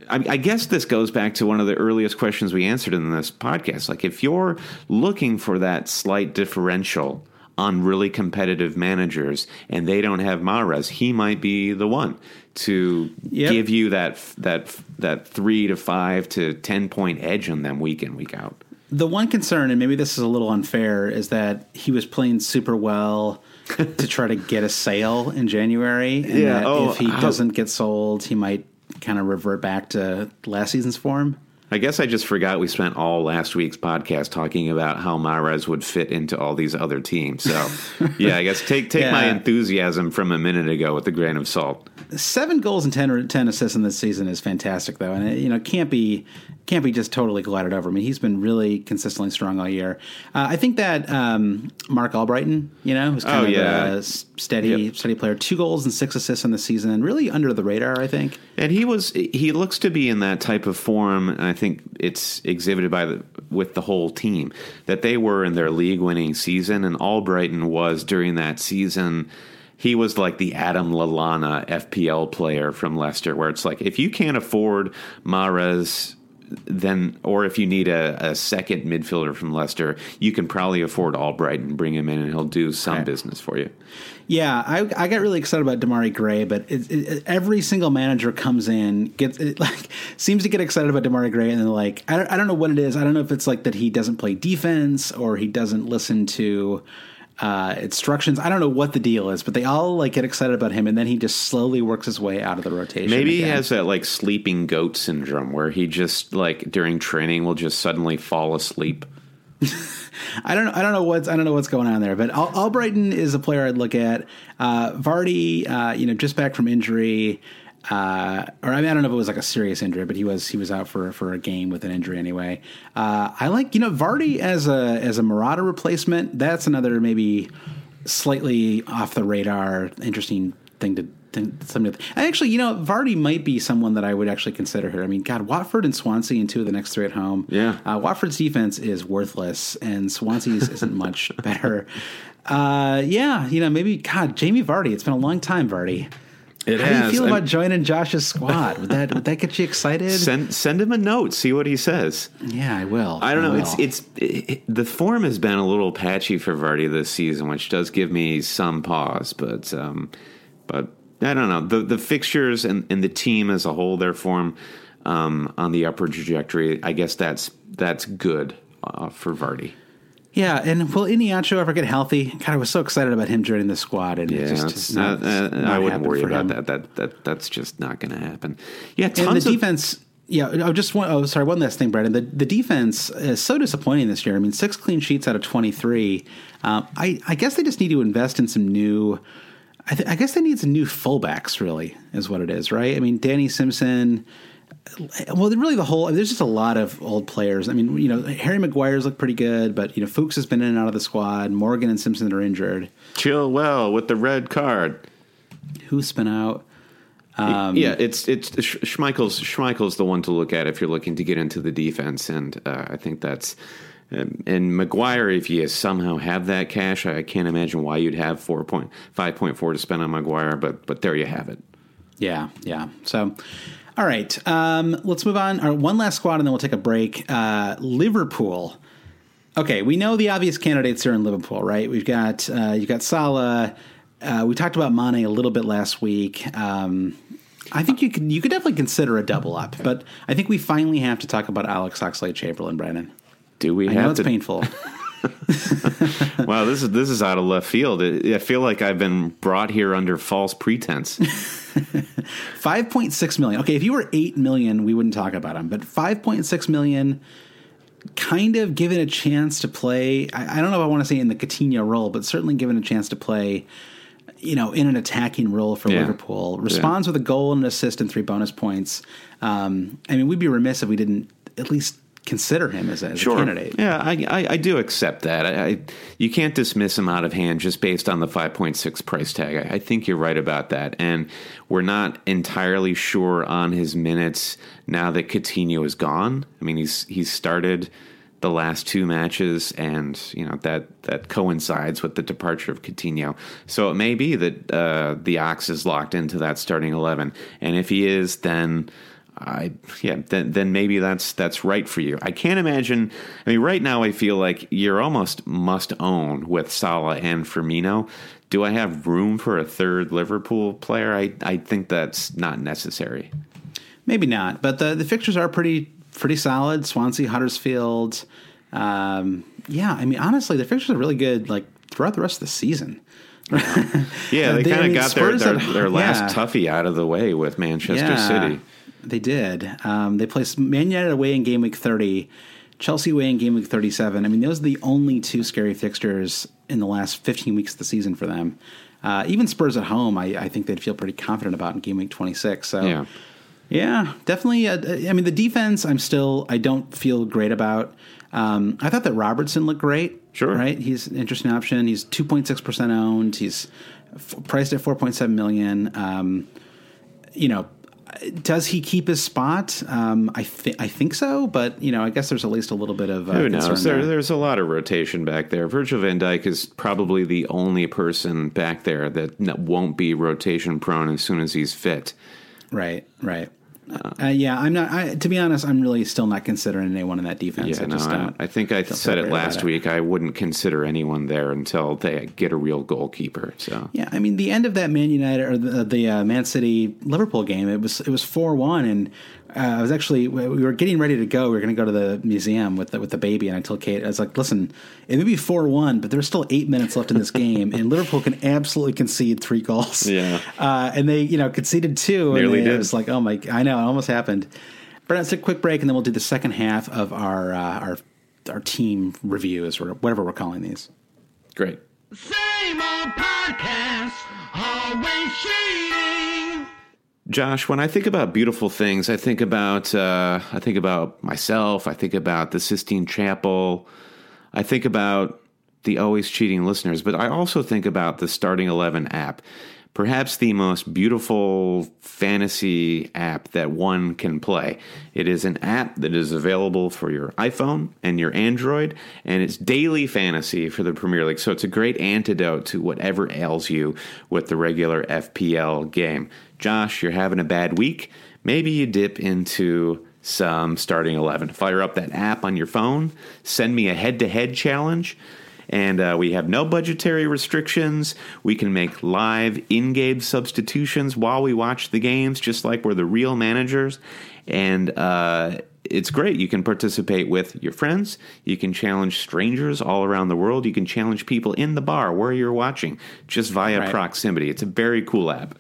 I, I guess this goes back to one of the earliest questions we answered in this podcast. Like, if you're looking for that slight differential on really competitive managers and they don't have Mahrez, he might be the one to Yep. give you that that that three to five to ten point edge on them week in week out. The one concern, and maybe this is a little unfair, is that he was playing super well to try to get a sale in January. And Yeah, that oh, if he doesn't get sold, he might kind of revert back to last season's form. I guess I just forgot we spent all last week's podcast talking about how Mahrez would fit into all these other teams. So, yeah, I guess take take my enthusiasm from a minute ago with a grain of salt. Seven goals and 10, or 10 assists in this season is fantastic, though, and it, you know can't be can't be just totally glided over. I mean, he's been really consistently strong all year. Uh, I think that um, Mark Albrighton, you know, who's kind Oh, of yeah. a s- steady Yep. steady player, two goals and six assists in the season, really under the radar. I think. And he was he looks to be in that type of form, and I think it's exhibited by the with the whole team that they were in their league winning season, and Albrighton was during that season. He was like the Adam Lallana FPL player from Leicester, where it's like if you can't afford Mahrez, then or if you need a, a second midfielder from Leicester, you can probably afford Albrighton bring him in, and he'll do some Right. business for you. Yeah, I, I got really excited about Demarai Gray, but it, it, every single manager comes in gets it, like seems to get excited about Demarai Gray, and then like I don't, I don't know what it is. I don't know if it's like that he doesn't play defense or he doesn't listen to uh, instructions. I don't know what the deal is, but they all like get excited about him, and then he just slowly works his way out of the rotation. Maybe he has that like sleeping goat syndrome where he just like during training will just suddenly fall asleep. I don't know. I don't know what's I don't know what's going on there, but Al- Albrighton is a player I'd look at. Uh, Vardy, uh, you know, just back from injury, uh, or I mean, I don't know if it was like a serious injury, but he was he was out for for a game with an injury anyway. Uh, I like you know Vardy as a as a Morata replacement. That's another maybe slightly off the radar, interesting thing to. Thing, something to I actually, you know, Vardy might be someone that I would actually consider here. I mean, God, Watford and Swansea in two of the next three at home. Yeah. Uh, Watford's defense is worthless, and Swansea's isn't much better. Uh, yeah, you know, maybe God, Jamie Vardy. It's been a long time, Vardy. It How do you has. feel I'm- about joining Josh's squad? Would that would that get you excited? Send send him a note, see what he says. yeah, I will. I don't know. will. It's it's it, the form has been a little patchy for Vardy this season, which does give me some pause. But um, but I don't know the the fixtures and, and the team as a whole, their form um, on the upward trajectory. I guess that's that's good uh, for Vardy. Yeah, and will Iheanacho ever get healthy? God, I was so excited about him joining the squad, and Yeah, just, it's not, not, uh, not I wouldn't worry about him. that. That that that's just not going to happen. Yeah, And the of defense, yeah. I just want. Oh, sorry. One last thing, Brandon. The the defense is so disappointing this year. I mean, six clean sheets out of twenty three. Um, I I guess they just need to invest in some new. I, th- I guess they need some new fullbacks. Really, is what it is, right? I mean, Danny Simpson. Well, really, the whole there's just a lot of old players. I mean, you know, Harry Maguire's look pretty good, but you know, Fuchs has been in and out of the squad. Morgan and Simpson are injured. Chilwell with the red card. Who's been out? Um, yeah, it's it's Schmeichel's Schmeichel's the one to look at if you're looking to get into the defense, and uh, I think that's. Um, and Maguire, if you somehow have that cash, I can't imagine why you'd have four point five point four to spend on Maguire, but but there you have it. Yeah, yeah. So, all right, um, let's move on. Our one last squad, and then we'll take a break. Uh, Liverpool. Okay, we know the obvious candidates here in Liverpool, right? We've got uh, you got Salah. Uh, we talked about Mane a little bit last week. Um, I think you could you could definitely consider a double up, but I think we finally have to talk about Alex Oxlade Chamberlain, Brandon. Do we I have know it's to? painful. Wow, this is this is out of left field. I feel like I've been brought here under false pretense. Five point six million. Okay, if you were eight million, we wouldn't talk about him. But five point six million, kind of given a chance to play. I, I don't know if I want to say in the Coutinho role, but certainly given a chance to play. You know, in an attacking role for Yeah. Liverpool, responds with a goal and an assist and three bonus points. Um, I mean, we'd be remiss if we didn't at least consider him as a, as a candidate. Yeah, I, I, I do accept that. I, I you can't dismiss him out of hand just based on the five point six price tag. I, I think you're right about that, and we're not entirely sure on his minutes now that Coutinho is gone. I mean, he's he's started the last two matches, and you know that that coincides with the departure of Coutinho. So it may be that uh, the Ox is locked into that starting eleven, and if he is, then. I yeah, then then maybe that's that's right for you. I can't imagine. I mean, right now I feel like you're almost must own with Salah and Firmino. Do I have room for a third Liverpool player? I I think that's not necessary. Maybe not, but the the fixtures are pretty pretty solid. Swansea, Huddersfield. Um, yeah, I mean, honestly, the fixtures are really good. Like throughout the rest of the season. Yeah, they, They- kind of mean, got their Spurs their, at- their last yeah. toughie out of the way with Manchester City. They did. Um, they placed Man United away in game week 30, Chelsea away in game week 37. I mean, those are the only two scary fixtures in the last 15 weeks of the season for them. Uh, even Spurs at home, I, I think they'd feel pretty confident about in game week 26. So, Yeah. yeah, definitely. Uh, I mean, the defense, I'm still, I don't feel great about. Um, I thought that Robertson looked great. Sure. Right? He's an interesting option. He's 2.6% owned. He's f- priced at 4.7 million. Um, you know, does he keep his spot? Um, I think I think so, but you know, I guess there's at least a little bit of uh, Who knows? There, there. there's a lot of rotation back there. Virgil van Dijk is probably the only person back there that won't be rotation prone as soon as he's fit. Right, right. Uh, yeah, I'm not. I, to be honest, I'm really still not considering anyone in that defense. Yeah, I no, just I. I think I said it last about it. week. I wouldn't consider anyone there until they get a real goalkeeper. So Yeah, I mean the end of that Man United or the, the uh, Man City Liverpool game, it was it was four one, and uh, I was actually we were getting ready to go. We were going to go to the museum with the, with the baby, and I told Kate, I was like, "Listen, it may be four one, but there's still eight minutes left in this game, and Liverpool can absolutely concede three goals." Yeah. uh, and they you know conceded two. Nearly and they, did. It was like, oh my, I know, it almost happened. But let's take a quick break, and then we'll do the second half of our uh, our our team reviews or whatever we're calling these. great. Same old podcast, always cheating. Josh, when I think about beautiful things, I think about uh, I think about myself. I think about the Sistine Chapel. I think about the always cheating listeners, but I also think about the Starting Eleven app, perhaps the most beautiful fantasy app that one can play. It is an app that is available for your iPhone and your Android, and it's daily fantasy for the Premier League. So it's a great antidote to whatever ails you with the regular FPL game. Josh, you're having a bad week. Maybe you dip into some starting 11. Fire up that app on your phone, send me a head to head challenge. And uh, we have no budgetary restrictions. We can make live in game substitutions while we watch the games, just like we're the real managers. And uh, it's great. You can participate with your friends. You can challenge strangers all around the world. You can challenge people in the bar where you're watching just via Right. proximity. It's a very cool app.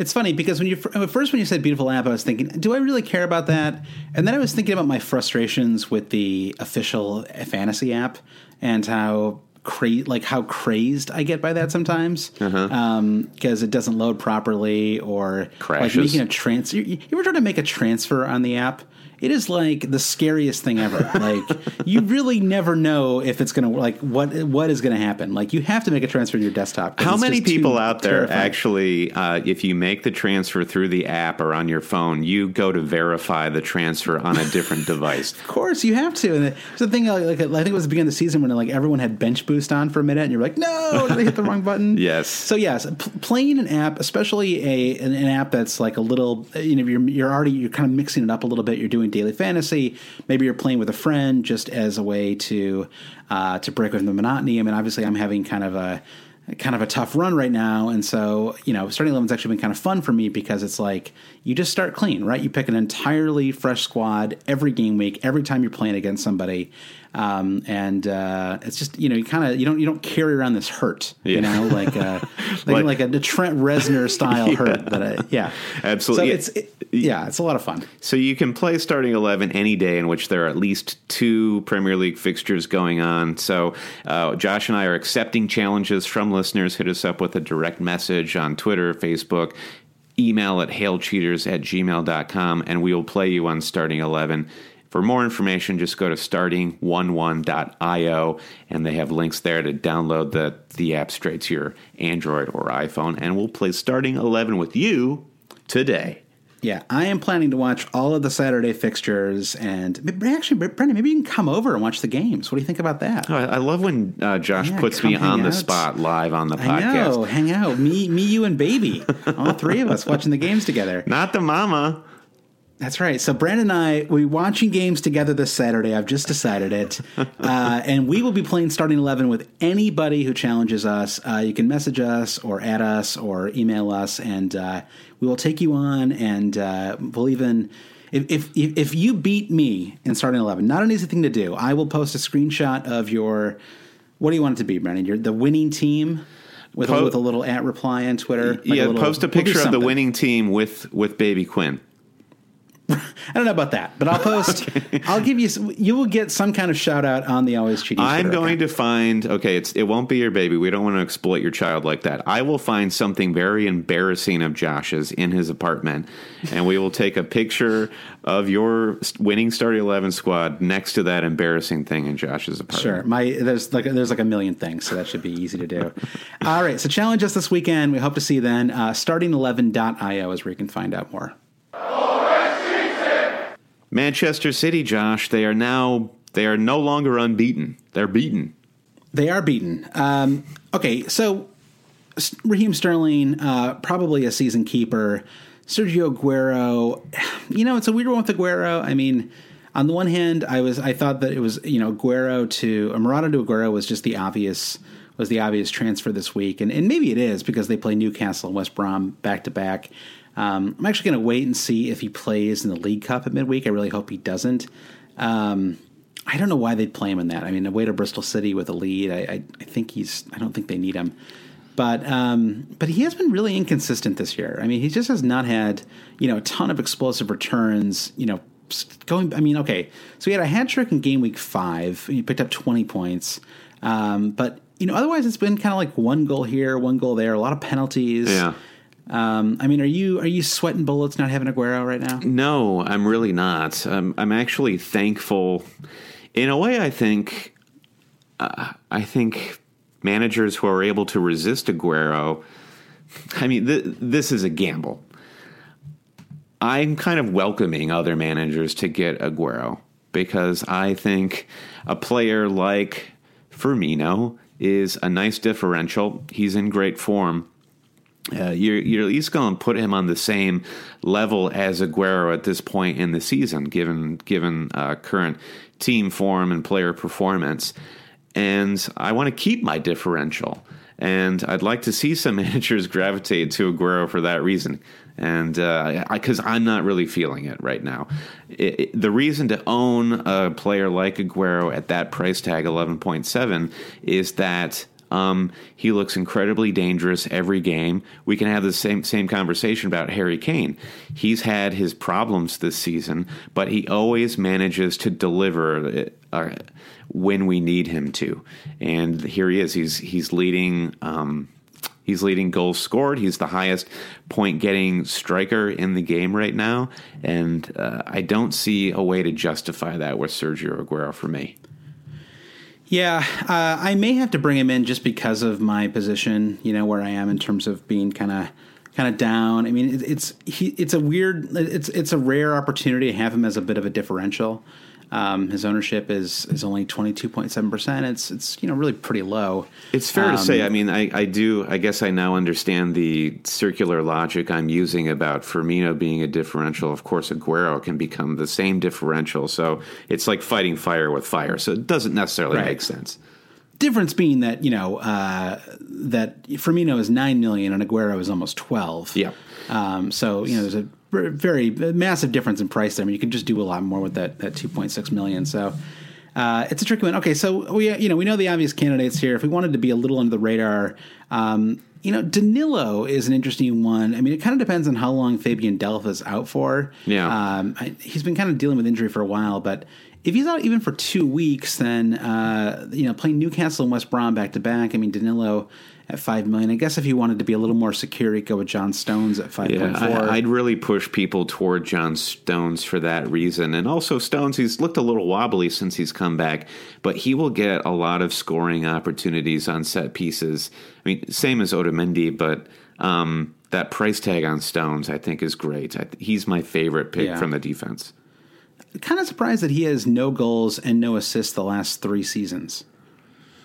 It's funny because when you first when you said beautiful app, I was thinking, do I really care about that? And then I was thinking about my frustrations with the official fantasy app and how cra- like how crazed I get by that sometimes uh-huh. um, because it doesn't load properly or Crashes. like making a transfer. You, you ever try to make a transfer on the app? It is like the scariest thing ever. like you really never know if it's going to like what what is going to happen. Like you have to make a transfer to your desktop. How many people out there terrifying. actually, uh, if you make the transfer through the app or on your phone, you go to verify the transfer on a different device? Of course, you have to. And it's the thing, like, like, I think it was the beginning of the season when like everyone had bench boost on for a minute, and you're like, no, did I hit the wrong button? Yes. So yes, p- playing an app, especially a an, an app that's like a little, you know, you're you're already you're kind of mixing it up a little bit. You're doing daily fantasy. Maybe you're playing with a friend just as a way to uh, to break with the monotony. I mean, obviously, I'm having kind of a kind of a tough run right now, and so you know, starting eleven's actually been kind of fun for me because it's like you just start clean, right? You pick an entirely fresh squad every game week, every time you're playing against somebody, um, and uh, it's just you know, you kind of you don't you don't carry around this hurt, you know, like uh, like, Like- like a, Trent Reznor style hurt that I, yeah, Absolutely. So it's it, yeah, it's a lot of fun. So you can play starting 11 any day in which there are at least two Premier League fixtures going on. So uh, Josh and I are accepting challenges from listeners. Hit us up with a direct message on Twitter, Facebook, email at hailcheaters at gmail.com, and we will play you on starting 11. For more information, just go to starting11.io, and they have links there to download the, the app straight to your Android or iPhone, and we'll play starting 11 with you today. Yeah, I am planning to watch all of the Saturday fixtures, and actually, Brendan, maybe you can come over and watch the games. What do you think about that? Oh, I love when uh, Josh Yeah, puts me on hang the spot live on the I know, podcast. hang out, me, me, you, and baby, all three of us watching the games together. Not the mama. That's right. So Brandon and I we're watching games together this Saturday. I've just decided it, uh, and we will be playing starting eleven with anybody who challenges us. Uh, you can message us or add us or email us, and uh, we will take you on. And uh, we'll even if, if if you beat me in starting eleven, not an easy thing to do. I will post a screenshot of your. What do you want it to be, Brandon? You're the winning team. With, a, with a little at reply on Twitter. Like yeah, little- post a we'll picture of the winning team with with baby Quinn. I don't know about that, but I'll post. I'll give you. You will get some kind of shout out on the always cheating. I'm going to find okay. It's it won't be your baby. We don't want to exploit your child like that. I will find something very embarrassing of Josh's in his apartment, and we will take a picture of your winning starting eleven squad next to that embarrassing thing in Josh's apartment. Sure, my there's like there's like a million things, so that should be easy to do. All right, so challenge us this weekend. We hope to see you then. Uh, starting11.io is where you can find out more. Manchester City, Josh. They are now they are no longer unbeaten. They're beaten. They are beaten. Um, okay, so Raheem Sterling, uh, probably a season keeper. Sergio Aguero, you know, it's a weird one with Aguero. I mean, on the one hand, I was I thought that it was you know Aguero to Morata to Aguero was just the obvious was the obvious transfer this week, and and maybe it is because they play Newcastle and West Brom back to back. Um, I'm actually going to wait and see if he plays in the League Cup at midweek. I really hope he doesn't. Um, I don't know why they'd play him in that. I mean, away to Bristol City with a lead, I, I, I think he's. I don't think they need him, but um, but he has been really inconsistent this year. I mean, he just has not had you know a ton of explosive returns. You know, going. I mean, okay, so he had a hat trick in game week five. He picked up twenty points, um, but you know, otherwise it's been kind of like one goal here, one goal there, a lot of penalties. Yeah. Um, I mean, are you are you sweating bullets not having Aguero right now? No, I'm really not. Um, I'm actually thankful. In a way, I think. Uh, I think managers who are able to resist Aguero. I mean, th- this is a gamble. I'm kind of welcoming other managers to get Aguero because I think a player like Firmino is a nice differential. He's in great form. Uh, you're, you're at least going to put him on the same level as Aguero at this point in the season, given given uh, current team form and player performance. And I want to keep my differential, and I'd like to see some managers gravitate to Aguero for that reason. And because I'm not really feeling it right now, It- it- the reason to own a player like Aguero at that price tag, 11.7, is that um, he looks incredibly dangerous every game. We can have the same same conversation about Harry Kane. He's had his problems this season, but he always manages to deliver uh, when we need him to. And here he is. He's he's leading. Um, He's leading goals scored. He's the highest point getting striker in the game right now. And uh, I don't see a way to justify that with Sergio Aguero for me. Yeah, uh, I may have to bring him in just because of my position. You know where I am in terms of being kind of kind of down. I mean, it, it's he, it's a weird, it's it's a rare opportunity to have him as a bit of a differential. Um, his ownership is is only twenty two point seven percent. It's it's you know really pretty low. It's fair to Um, say. I mean, I, I do. I guess I now understand the circular logic I'm using about Firmino being a differential. Of course, Aguero can become the same differential. So it's like fighting fire with fire. So it doesn't necessarily Right. make sense. Difference being that you know uh, that Firmino is nine million and Aguero is almost twelve. Yeah. Um, so you know there's a very massive difference in price there. I mean, you can just do a lot more with that that 2.6 million. So uh, it's a tricky one. Okay, so we you know we know the obvious candidates here. If we wanted to be a little under the radar, um, you know, Danilo is an interesting one. I mean, it kind of depends on how long Fabian Delph is out for. Yeah. um, I, he's been kind of dealing with injury for a while, but. If he's out even for two weeks, then uh, you know playing Newcastle and West Brom back to back. I mean Danilo at five million. I guess if you wanted to be a little more secure, you go with John Stones at five Yeah, point four. I, I'd really push people toward John Stones for that reason. And also, Stones, he's looked a little wobbly since he's come back, but he will get a lot of scoring opportunities on set pieces. I mean, same as Otamendi, but Um, that price tag on Stones, I think, is great. I, he's my favorite pick Yeah. from the defense. Kind of surprised that he has no goals and no assists the last three seasons.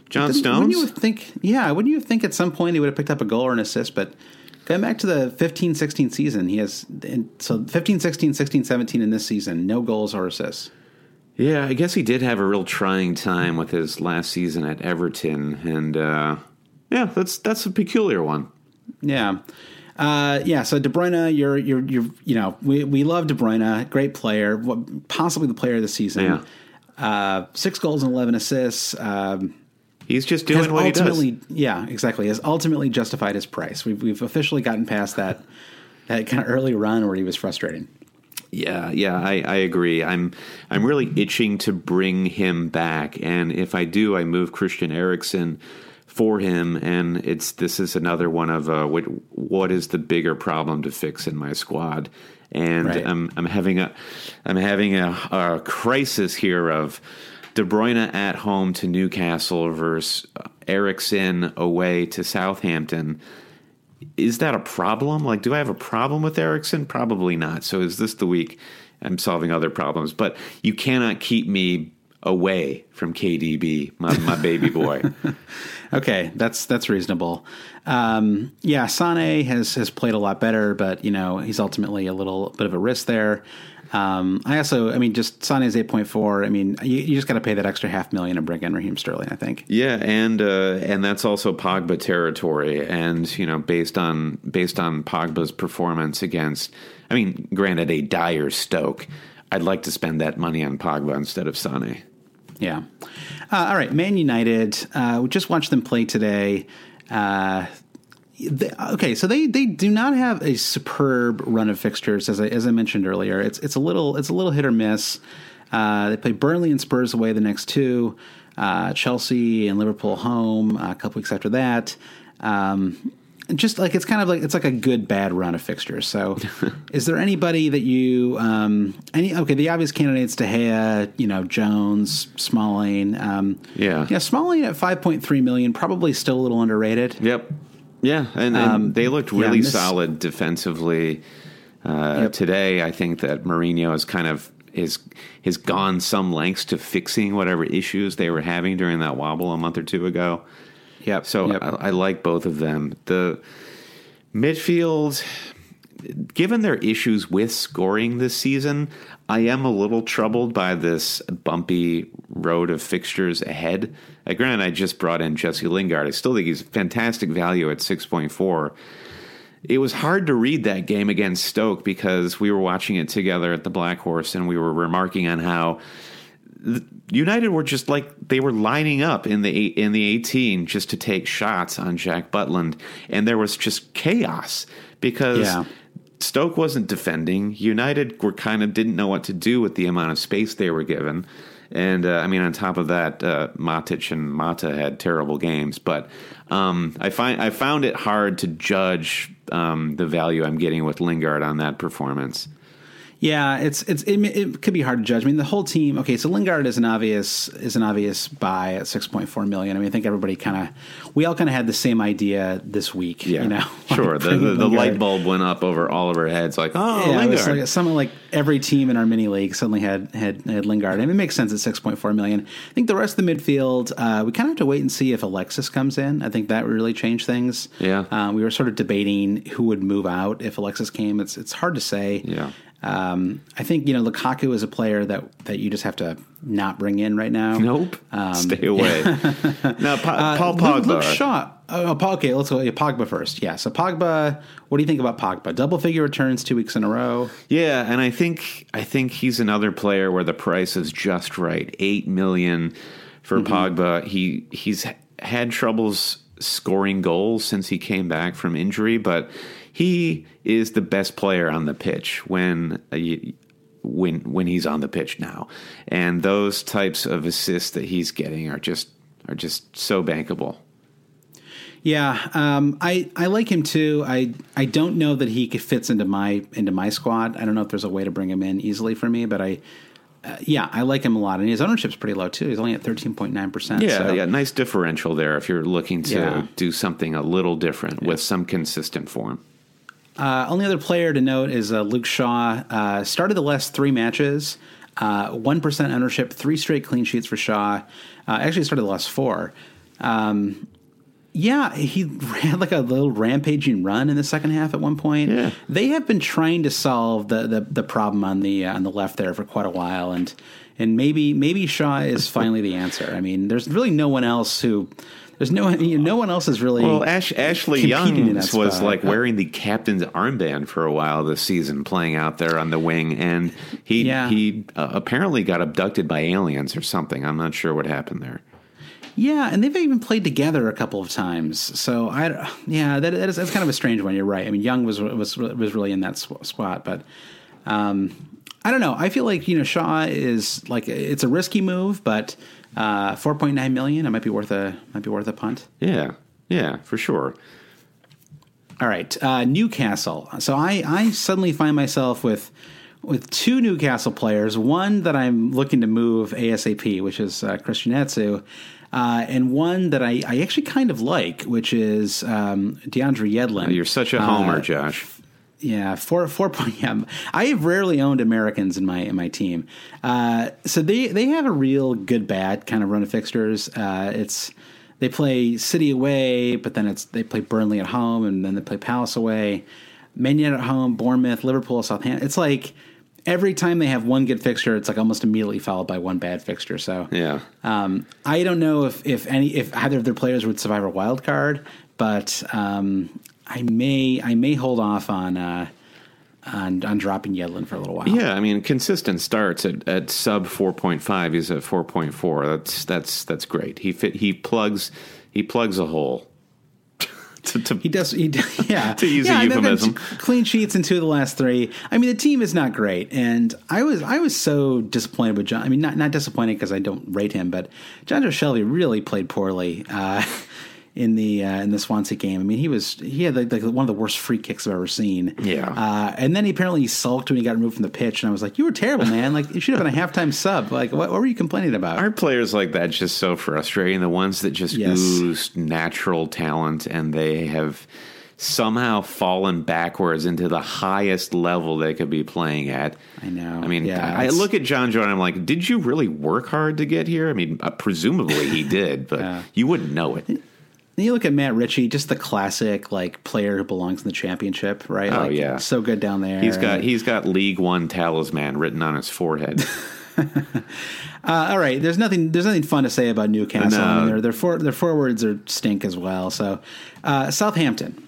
John Didn't- Stones. Wouldn't you think? Yeah, wouldn't you think at some point he would have picked up a goal or an assist? But going back to the 15-16 season, he has so 15, 16, 16, 17 in this season, no goals or assists. Yeah, I guess he did have a real trying time with his last season at Everton, and uh, yeah, that's that's a peculiar one. Yeah. Uh, yeah, so De Bruyne, you're you're you're you know we, we love De Bruyne, great player, possibly the player of the season. Yeah. Uh, six goals and eleven assists. Um, He's just doing what he does. ultimately, yeah, exactly, has ultimately justified his price. We've we've officially gotten past that that kind of early run where he was frustrating. Yeah, yeah, I, I agree. I'm I'm really itching to bring him back, and if I do, I move Christian Eriksen for him, and it's this is another one of uh, what what is the bigger problem to fix in my squad, and Right. I'm I'm having a I'm having a, a crisis here of De Bruyne at home to Newcastle versus Eriksen away to Southampton is that a problem? Like, do I have a problem with Eriksen? Probably not. So is this the week I'm solving other problems? But you cannot keep me away from KDB, my, my baby boy. Okay, that's that's reasonable. Um, yeah, Sane has has played a lot better, but you know he's ultimately a little bit of a risk there. Um, I also, I mean, just Sane is eight point four. I mean, you, you just got to pay that extra half million and bring in Raheem Sterling. I think. yeah, and uh, and that's also Pogba territory. And you know, based on based on Pogba's performance against, I mean, granted a dire Stoke, I'd like to spend that money on Pogba instead of Sane. Yeah. Uh, all right, Man United. Uh, we just watched them play today. Uh, they, okay, so they, they do not have a superb run of fixtures, as I, as I mentioned earlier. It's it's a little it's a little hit or miss. Uh, they play Burnley and Spurs away the next two, uh, Chelsea and Liverpool home uh, a couple weeks after that. Um, just like it's kind of like it's like a good bad run of fixtures. So, is there anybody that you um, any okay? The obvious candidates: De Gea, you know, Jones, Smalling. Um, Yeah. yeah, Smalling at five point three million, probably still a little underrated. Yep. Yeah, and, and they looked Um, yeah, really miss- solid defensively uh, Yep. today. I think that Mourinho has kind of is has gone some lengths to fixing whatever issues they were having during that wobble a month or two ago. Yeah, So yep. I, I like both of them. The midfield, given their issues with scoring this season, I am a little troubled by this bumpy road of fixtures ahead. Uh, granted, I just brought in Jesse Lingard. I still think he's fantastic value at 6.4. It was hard to read that game against Stoke because we were watching it together at the Black Horse and we were remarking on how United were just like they were lining up in the in the 18 just to take shots on Jack Butland, and there was just chaos because Yeah. Stoke wasn't defending. United were kind of didn't know what to do with the amount of space they were given, and uh, I mean on top of that, uh, Matic and Mata had terrible games. But um, I find I found it hard to judge um, the value I'm getting with Lingard on that performance. Yeah, it's it's it, it could be hard to judge. I mean, the whole team. Okay, so Lingard is an obvious is an obvious buy at six point four million. I mean, I think everybody kind of we all kind of had the same idea this week. Yeah, you know, sure. Like the the, the light bulb went up over all of our heads. Like, oh, Yeah, Lingard. like something like every team in our mini league suddenly had had, had Lingard. I mean, it makes sense at six point four million. I think the rest of the midfield, uh, we kind of have to wait and see if Alexis comes in. I think that really change things. Yeah. uh, we were sort of debating who would move out if Alexis came. It's it's hard to say. Yeah. Um, I think you know Lukaku is a player that that you just have to not bring in right now. Nope. Um, Stay away. now, pa- uh, Paul Luke, Pogba. Luke Shaw. Oh, Paul, okay, let's go. Yeah, Pogba first. Yeah, so Pogba. What do you think about Pogba? Double figure returns two weeks in a row. Yeah, and I think I think he's another player where the price is just right. Eight million for mm-hmm. Pogba. He he's had troubles scoring goals since he came back from injury, but he is the best player on the pitch when uh, when when he's on the pitch now. And those types of assists that he's getting are just are just so bankable. Yeah, um, I I like him too. I I don't know that he fits into my into my squad. I don't know if there's a way to bring him in easily for me, but I uh, yeah, I like him a lot, and his ownership's pretty low too. He's only at thirteen point nine percent. Yeah, yeah, nice differential there if you're looking to Yeah. do something a little different with some consistent form. Uh, only other player to note is uh, Luke Shaw. Uh, started the last three matches, uh, one ownership, three straight clean sheets for Shaw. Uh, actually, started the last four. Um, yeah, he had like a little rampaging run in the second half at one point. Yeah. They have been trying to solve the the, the problem on the uh, on the left there for quite a while, and and maybe maybe Shaw is finally the answer. I mean, there's really no one else who. There's no you know, no one else is really Well, Ash, Ashley competing in Youngs that was like wearing the captain's armband for a while this season, playing out there on the wing, and he Yeah. he uh, apparently got abducted by aliens or something. I'm not sure what happened there. Yeah, and they've even played together a couple of times. So I, yeah, that, that is that's kind of a strange one. You're right. I mean, Young was was was really in that spot, but um, I don't know. I feel like you know Shaw is like it's a risky move, but uh, 4.9 million. It might be worth a might be worth a punt. Yeah, yeah, for sure. All right, uh, Newcastle. So I, I suddenly find myself with with two Newcastle players. One that I'm looking to move ASAP, which is uh, Christian Atsu, uh, and one that I, I actually kind of like, which is um, DeAndre Yedlin. You're such a homer, Josh. Yeah, four four point. Yeah, I have rarely owned Americans in my in my team. Uh, so they they have a real good bad kind of run of fixtures. Uh, it's they play City away, but then it's they play Burnley at home, and then they play Palace away, Man United at home, Bournemouth, Liverpool, Southampton. It's like every time they have one good fixture, it's like almost immediately followed by one bad fixture. So Yeah. um, I don't know if, if any if either of their players would survive a wild card, but um, I may I may hold off on uh, on on dropping Yedlin for a little while. Yeah, I mean, consistent starts at, at sub four point five. He's at four point four. That's that's that's great. He fit. He plugs. He plugs a hole. to, to, He does, he, yeah. To use a yeah, and euphemism. Clean sheets in two of the last three. I mean, the team is not great, and I was I was so disappointed with John. I mean, not not disappointed because I don't rate him, but Jonjo Shelvey really played poorly uh, in the uh, in the Swansea game. I mean, he was he had like, like one of the worst free kicks I've ever seen. Yeah. uh, and then he apparently sulked when he got removed from the pitch, and I was like, "You were terrible, man! Like you should have been a halftime sub. Like what, what were you complaining about?" Aren't players like that just so frustrating? The ones that just Yes. ooze natural talent and they have somehow fallen backwards into the highest level they could be playing at. I know. I mean, Yeah, I it's- look at Jonjo and I'm like, did you really work hard to get here? I mean, uh, presumably he did, but Yeah. you wouldn't know it. Then you look at Matt Ritchie, just the classic like player who belongs in the championship, right? Oh, like, yeah. so good down there. He's got he's got League One talisman written on his forehead. Uh, all right, there's nothing. There's nothing fun to say about Newcastle. I mean, their their, for, their forwards are stink as well. So, uh, Southampton.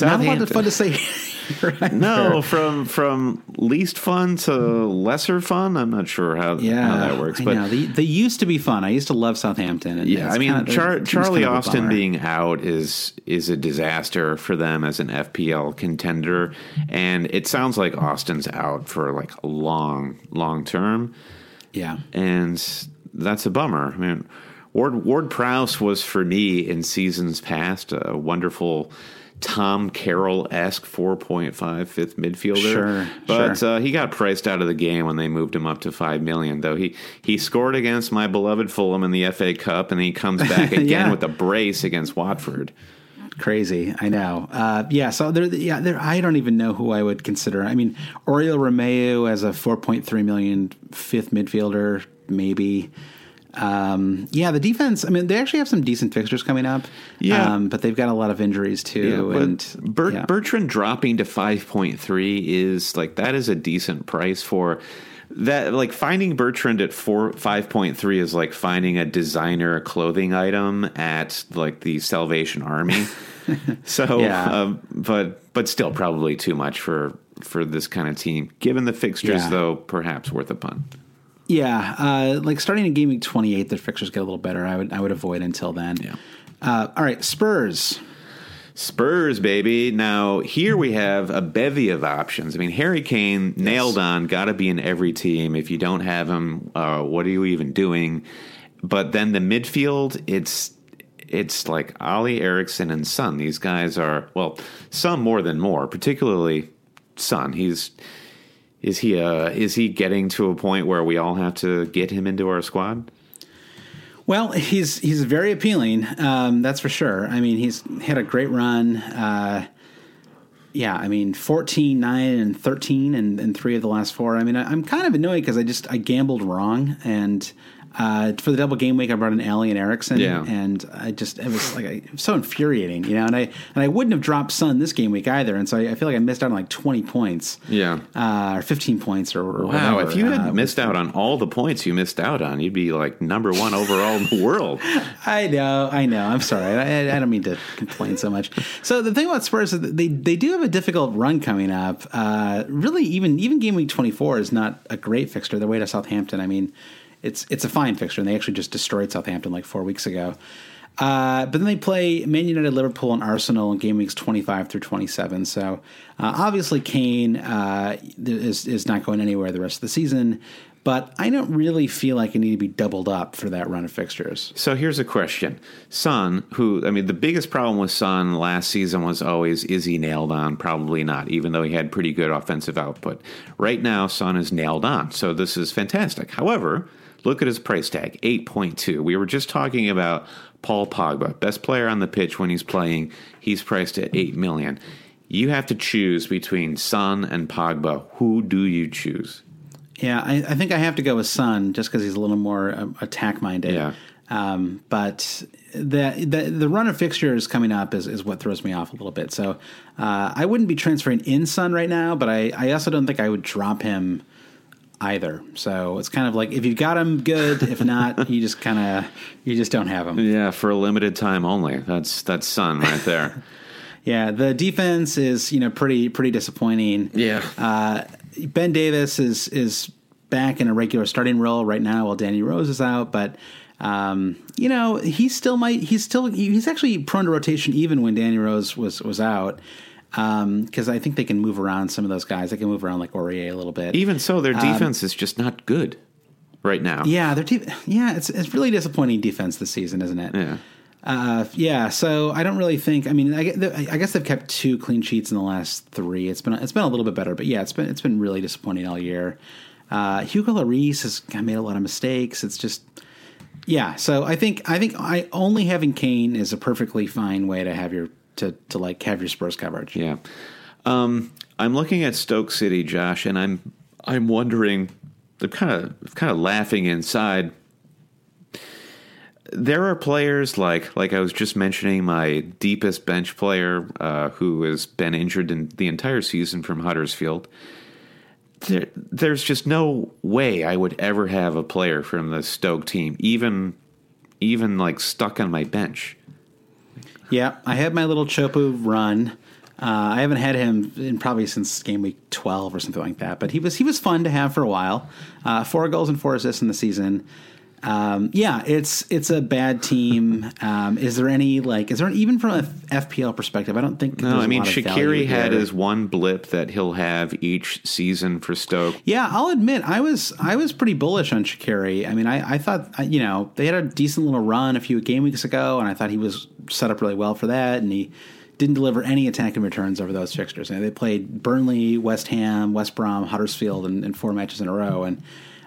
Not a lot Southampton. of fun to say. either. No, from from least fun to lesser fun. I'm not sure how, yeah, how that works, but. They, they used to be fun. I used to love Southampton. And Yeah, I mean, kinda- Char- their team's Charlie kind of Austin being out is is a disaster for them as an FPL contender, and it sounds like Austin's out for like a long, long term, yeah. and that's a bummer. I mean, Ward Ward Prowse was for me in seasons past a wonderful. Tom Carroll esque 4.5 fifth midfielder. Sure, But sure. Uh, he got priced out of the game when they moved him up to 5 million, though. He, he scored against my beloved Fulham in the FA Cup, and he comes back again Yeah. with a brace against Watford. Crazy, I know. Uh, yeah, so there, yeah, there. I don't even know who I would consider. I mean, Oriol Romeu as a 4.3 million fifth midfielder, maybe. Um, yeah, the defense. I mean, they actually have some decent fixtures coming up. Yeah. um, but they've got a lot of injuries too. but and Bert, yeah. Bertrand dropping to 5.3 is like that is a decent price for that like finding Bertrand at 4 5.3 is like finding a designer clothing item at like the Salvation Army. so Yeah. um, but but still probably too much for for this kind of team. Given the fixtures Yeah. though, perhaps worth a punt. Yeah, uh, like starting in game week 28, their fixtures get a little better. I would I would avoid until then. Yeah. Uh, all right, Spurs. Spurs, baby. Now, here we have a bevy of options. I mean, Harry Kane, nailed on, got to be in every team. If you don't have him, uh, what are you even doing? But then the midfield, it's it's like Alli Eriksen and Son. These guys are, well, some more than more, particularly Son. He's Is he uh is he getting to a point where we all have to get him into our squad? Well, he's he's very appealing. Um, that's for sure. I mean, he's had a great run. Uh, yeah, I mean, 14, 9, and 13 and, and three of the last four. I mean, I, am kind of annoyed because I just I gambled wrong and uh, for the double game week, I brought in Alien Eriksen, Yeah. and I just it was like it was so infuriating, you know. And I and I wouldn't have dropped Son this game week either, and so I, I feel like I missed out on like twenty points, Yeah. uh, or fifteen points, or, or Wow, whatever. if you had Uh, missed out on all the points you missed out on, you'd be like number one overall in the world. I know, I know. I'm sorry. I, I don't mean to complain so much. So the thing about Spurs is that they they do have a difficult run coming up. Uh, really, even even game week 24 is not a great fixture. They're way to Southampton. I mean, it's it's a fine fixture, and they actually just destroyed Southampton like four weeks ago. Uh, but then they play Man United, Liverpool, and Arsenal in game weeks 25 through 27. So uh, obviously Kane uh, is is not going anywhere the rest of the season. But I don't really feel like I need to be doubled up for that run of fixtures. So here's a question. Son, who, I mean, the biggest problem with Son last season was always, is he nailed on? Probably not, even though he had pretty good offensive output. Right now, Son is nailed on. So this is fantastic. However, look at his price tag 8.2. We were just talking about Paul Pogba, best player on the pitch when he's playing. He's priced at 8 million. You have to choose between Son and Pogba. Who do you choose? Yeah, I, I think I have to go with Son just because he's a little more um, attack minded. Yeah. Um, but the, the the run of fixtures coming up is, is what throws me off a little bit. So uh, I wouldn't be transferring in Son right now, but I, I also don't think I would drop him either. So it's kind of like if you've got him, good. If not, you just kind of you just don't have him. Yeah, for a limited time only. That's that's Son right there. Yeah, the defense is you know pretty pretty disappointing. Yeah. Uh, ben Davies is is back in a regular starting role right now while Danny Rose is out, but um, you know he still might he's still he's actually prone to rotation even when Danny Rose was was out because I think they can move around some of those guys. They can move around like Aurier a little bit. Even so, their defense is just not good right now. Um, yeah, their te- yeah, it's it's really disappointing defense this season, isn't it? Yeah. Uh, yeah, so I don't really think. I mean, I, I guess they've kept two clean sheets in the last three. It's been it's been a little bit better, but yeah, it's been it's been really disappointing all year. Uh, Hugo Lloris has made a lot of mistakes. It's just yeah. So I think I think I only having Kane is a perfectly fine way to have your to to like have your Spurs coverage. Yeah. Um, I'm looking at Stoke City, Josh, and I'm I'm wondering. I'm kind of kind of laughing inside. There are players like like I was just mentioning my deepest bench player uh, who has been injured in the entire season from Huddersfield. There, there's just no way I would ever have a player from the Stoke team, even even like stuck on my bench. Yeah, I had my little Choupo run. Uh, I haven't had him in probably since game week twelve or something like that. But he was he was fun to have for a while. Uh, four goals and four assists in the season. Um, yeah, it's it's a bad team. Um, is there any like is there even from a FPL perspective? I don't think. No, I mean lot of value Shaqiri had his one blip that he'll have each season for Stoke. Yeah, I'll admit I was I was pretty bullish on Shaqiri. I mean, I, I thought you know they had a decent little run a few game weeks ago, and I thought he was set up really well for that, and he didn't deliver any attacking returns over those fixtures. And they played Burnley, West Ham, West Brom, Huddersfield, in, in four matches in a row, and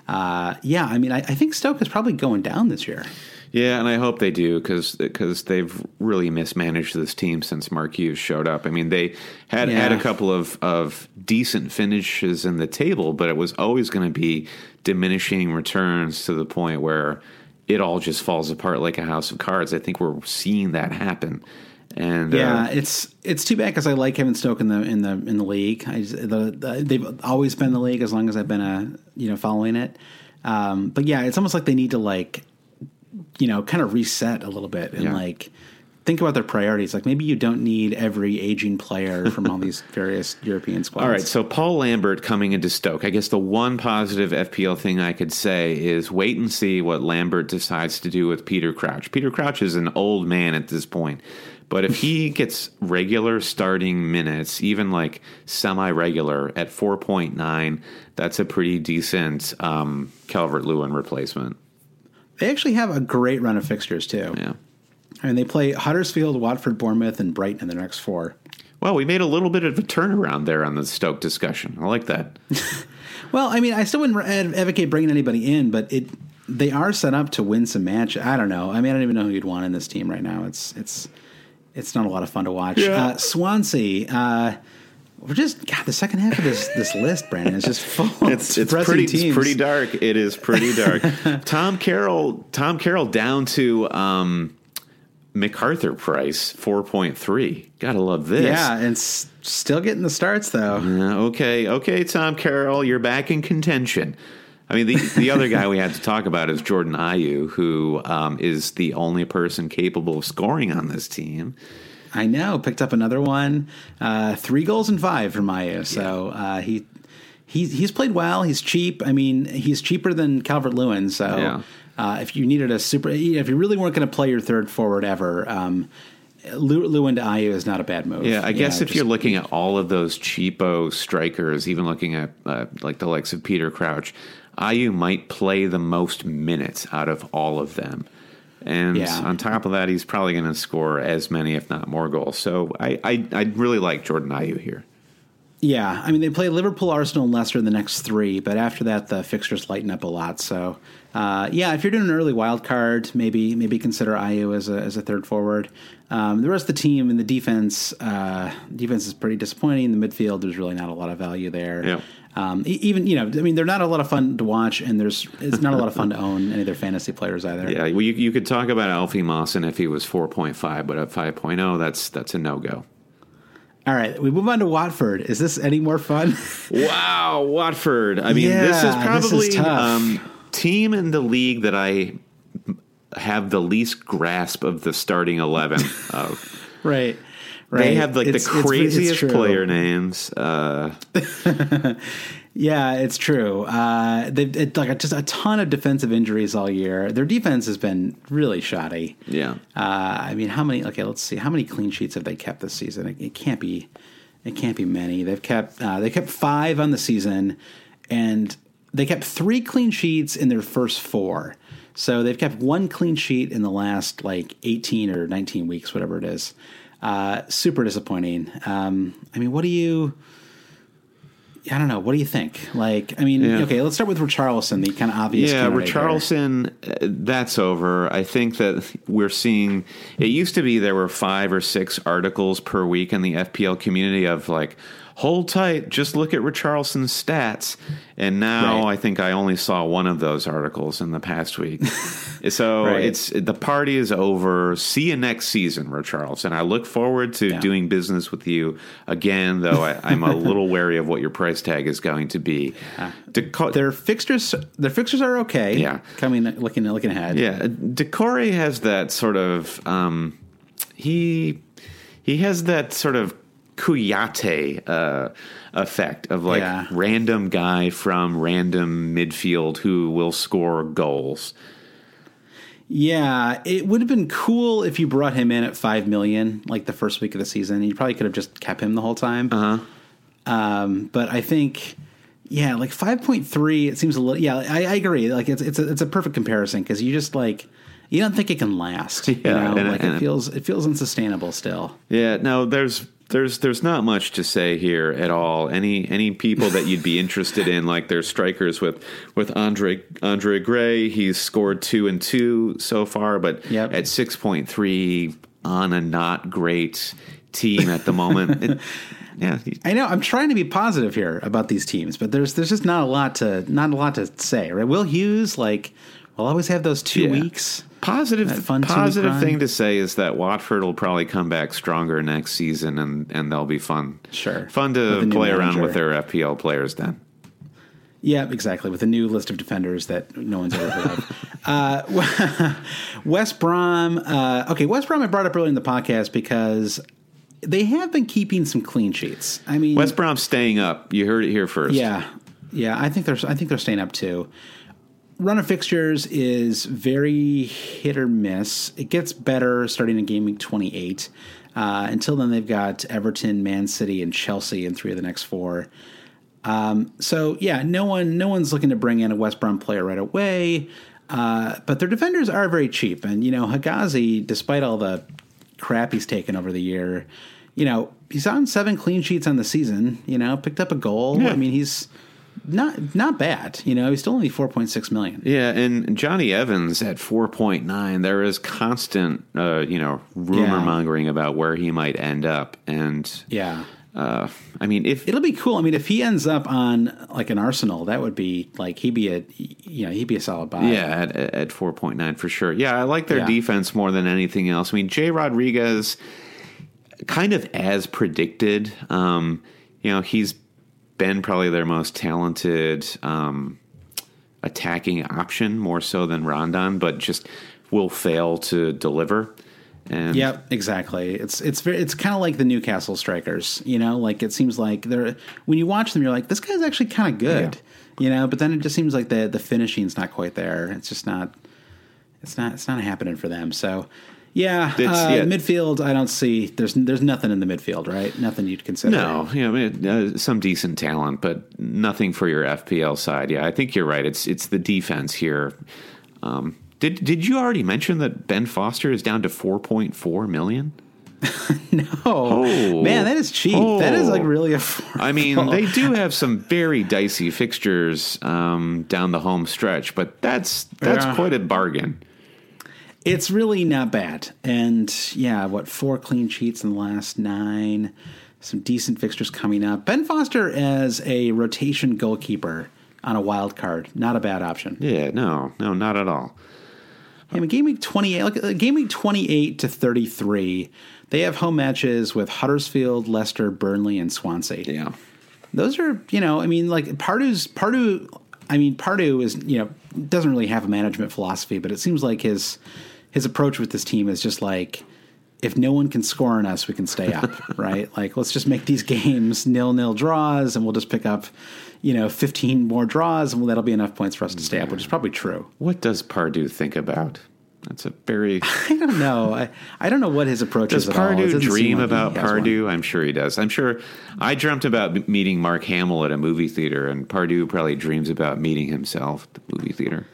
uh, yeah, I mean, I, I think Stoke is probably going down this year. Yeah, and I hope they do because because they've really mismanaged this team since Mark Hughes showed up. I mean, they had had a couple of, of decent finishes in the table, but it was always going to be diminishing returns to the point where it all just falls apart like a house of cards. I think we're seeing that happen. And Yeah, uh, it's it's too bad because I like Kevin Stoke in the in the in the league. I just, the, the, they've always been the league as long as I've been a you know following it. Um, but yeah, it's almost like they need to like you know kind of reset a little bit and Yeah. like think about their priorities. Like maybe you don't need every aging player from all these various European squads. All right, so Paul Lambert coming into Stoke. I guess the one positive FPL thing I could say is wait and see what Lambert decides to do with Peter Crouch. Peter Crouch is an old man at this point, but if he gets regular starting minutes, even like semi regular at 4.9, that's a pretty decent um, Calvert Lewin replacement. they actually have a great run of fixtures too. Yeah. I mean, they play Huddersfield, Watford, Bournemouth, and Brighton in the next four. Well, we made a little bit of a turnaround there on the Stoke discussion. I like that. Well, I mean, I still wouldn't advocate bringing anybody in, but it they are set up to win some match. I don't know. I mean, I don't even know who you'd want in this team right now. It's it's it's not a lot of fun to watch. Yeah. Uh, Swansea. Uh, we're just God. The second half of this this list, Brandon, is just full. of It's it's pretty teams. it's pretty dark. It is pretty dark. Tom Carroll Tom Carroll down to um, McArthur price four point three. Gotta love this. Yeah, and s- still getting the starts though. Yeah, okay, okay, Tom Carroll, you're back in contention. I mean, the the other guy we had to talk about is Jordan Ayew, who um, is the only person capable of scoring on this team. I know. Picked up another one. Uh, three goals and five from Maya. So uh, he he's he's played well. He's cheap. I mean, he's cheaper than Calvert Lewin. So Yeah. uh, if you needed a super, if you really weren't going to play your third forward ever, um, Lew- Lewin to Ayew is not a bad move. Yeah, I guess if just- you're looking at all of those cheapo strikers, even looking at uh, like the likes of Peter Crouch, Ayew might play the most minutes out of all of them. And Yeah. on top of that, he's probably going to score as many, if not more, goals. So I, I, I really like Jordan Ayew here. Yeah, I mean they play Liverpool, Arsenal, and Leicester in the next three, but after that the fixtures lighten up a lot. So, uh, yeah, if you're doing an early wild card, maybe maybe consider Ayew as a as a third forward. Um, the rest of the team and the defense, uh, defense is pretty disappointing. The midfield, there's really not a lot of value there. Yeah. Um, even you know, I mean, they're not a lot of fun to watch, and there's it's not a lot of fun to own any of their fantasy players either. Yeah, well, you, you could talk about Alfie Mawson if he was 4.5, but at 5.0, that's that's a no go. All right, we move on to Watford. Is this any more fun? Wow, Watford. I mean, this is Yeah, this is probably tough. um, team in the league that I have the least grasp of the starting eleven of. right. Right. They have like It's- the it's- it's craziest player names. Uh, Yeah, it's true. Uh, they've it, like just a ton of defensive injuries all year. Their defense has been really shoddy. yeah, Uh, I mean, how many? Okay, let's see. How many clean sheets have they kept this season? It, it can't be. It can't be many. They've kept. Uh, they kept five on the season, and they kept three clean sheets in their first four. So they've kept one clean sheet in the last like eighteen or nineteen weeks, whatever it is. Uh, super disappointing. Um, I mean, what do you? I don't know. What do you think? Like, I mean, Yeah. okay, let's start with Richarlison, the kind of obvious. yeah. here. Richarlison, uh, that's over. I think that we're seeing. It used to be there were five or six articles per week in the FPL community of like, hold tight, just look at Richarlison's stats. And now Right. I think I only saw one of those articles in the past week. so Right. it's the party is over. See you next season, Richarlison. I look forward to Yeah. doing business with you again, though I, I'm a little wary of what your price tag is going to be. Deco- Their fixtures, their fixtures are okay. Yeah. coming looking looking ahead. Yeah, Doucouré has that sort of um, he he has that sort of Kouyaté uh, effect of like Yeah. random guy from random midfield who will score goals. Yeah, it would have been cool if you brought him in at five million, like the first week of the season. You probably could have just kept him the whole time. Uh huh. Um, but I think, yeah, like five point three. It seems a little. Yeah, I, I agree. Like it's it's a, it's a perfect comparison because you just like you don't think it can last. you Yeah, know? and- like and- it feels it feels unsustainable still. Yeah, no, there's there's there's not much to say here at all. Any any people that you'd be interested in, like there's strikers with with Andre Andre Gray. He's scored two and two so far, but Yep. at six point three on a not great team at the moment. It, yeah, I know. I'm trying to be positive here about these teams, but there's there's just not a lot to not a lot to say. Right? Will Hughes like will always have those two Yeah. weeks. positive fun positive thing to say is that Watford will probably come back stronger next season, and and they'll be fun. Sure. fun to play around with their FPL players then. Yeah, exactly. With a new list of defenders that no one's ever heard of. Uh, West Brom. Uh, okay, West Brom I brought up earlier in the podcast because they have been keeping some clean sheets. I mean, West Brom's staying up. You heard it here first. yeah, yeah. I think they're I think they're staying up too. Run of fixtures is very hit or miss. It gets better starting in game week twenty eight. Uh, until then, they've got Everton, Man City, and Chelsea in three of the next four. Um, so yeah, no one, no one's looking to bring in a West Brom player right away. Uh, but their defenders are very cheap, and you know Hegazi, despite all the crap he's taken over the year, you know he's on seven clean sheets on the season. You know, picked up a goal. Yeah. I mean, he's not not bad. You know, he's still only four point six million. Yeah, and Jonny Evans at 4.9, there is constant, uh, you know, rumor mongering about where he might end up. And, Yeah. uh, I mean, if It'll be cool. I mean, if he ends up on like an Arsenal, that would be like he'd be a you know he'd be a solid buy. Yeah, at, at 4.9 for sure. Yeah, I like their Yeah. defense more than anything else. I mean, Jay Rodriguez, kind of as predicted, um, you know, he's been probably their most talented um, attacking option more so than Rondon, but just will fail to deliver. And Yep, exactly. It's it's very it's kind of like the Newcastle strikers. You know, like it seems like they're when you watch them, you're like, this guy's actually kind of good. You know, but then it just seems like the the finishing's not quite there. It's just not. It's not. It's not happening for them. So. Yeah, uh, yeah. midfield. I don't see. There's there's nothing in the midfield, right? Nothing you'd consider. No, you know, I mean, uh, some decent talent, but nothing for your FPL side. Yeah, I think you're right. It's it's the defense here. Um, did did you already mention that Ben Foster is down to 4.4 million? Oh, man, that is cheap. That is like Oh. really a. I mean, they do have some very dicey fixtures um, down the home stretch, but that's that's Yeah. quite a bargain. It's really not bad. And yeah, what, four clean sheets in the last nine, some decent fixtures coming up. Ben Foster as a rotation goalkeeper on a wild card, not a bad option. Yeah, no, no, not at all. I mean, game week 28, look, uh, game week 28 to 33, they have home matches with Huddersfield, Leicester, Burnley, and Swansea. Yeah, those are you know i mean like pardew's pardew i mean pardew is you know doesn't really have a management philosophy but it seems like his his approach with this team is just like if no one can score on us we can stay up right like let's just make these games nil nil draws and we'll just pick up you know 15 more draws and that'll be enough points for us to stay up which is probably true what does Pardew think about? That's a very. i don't know i, I don't know what his approach Does is all. Pardew dream like about has one. I'm sure he does. I'm sure I dreamt about meeting Mark Hamill at a movie theater, and Pardew probably dreams about meeting himself at the movie theater.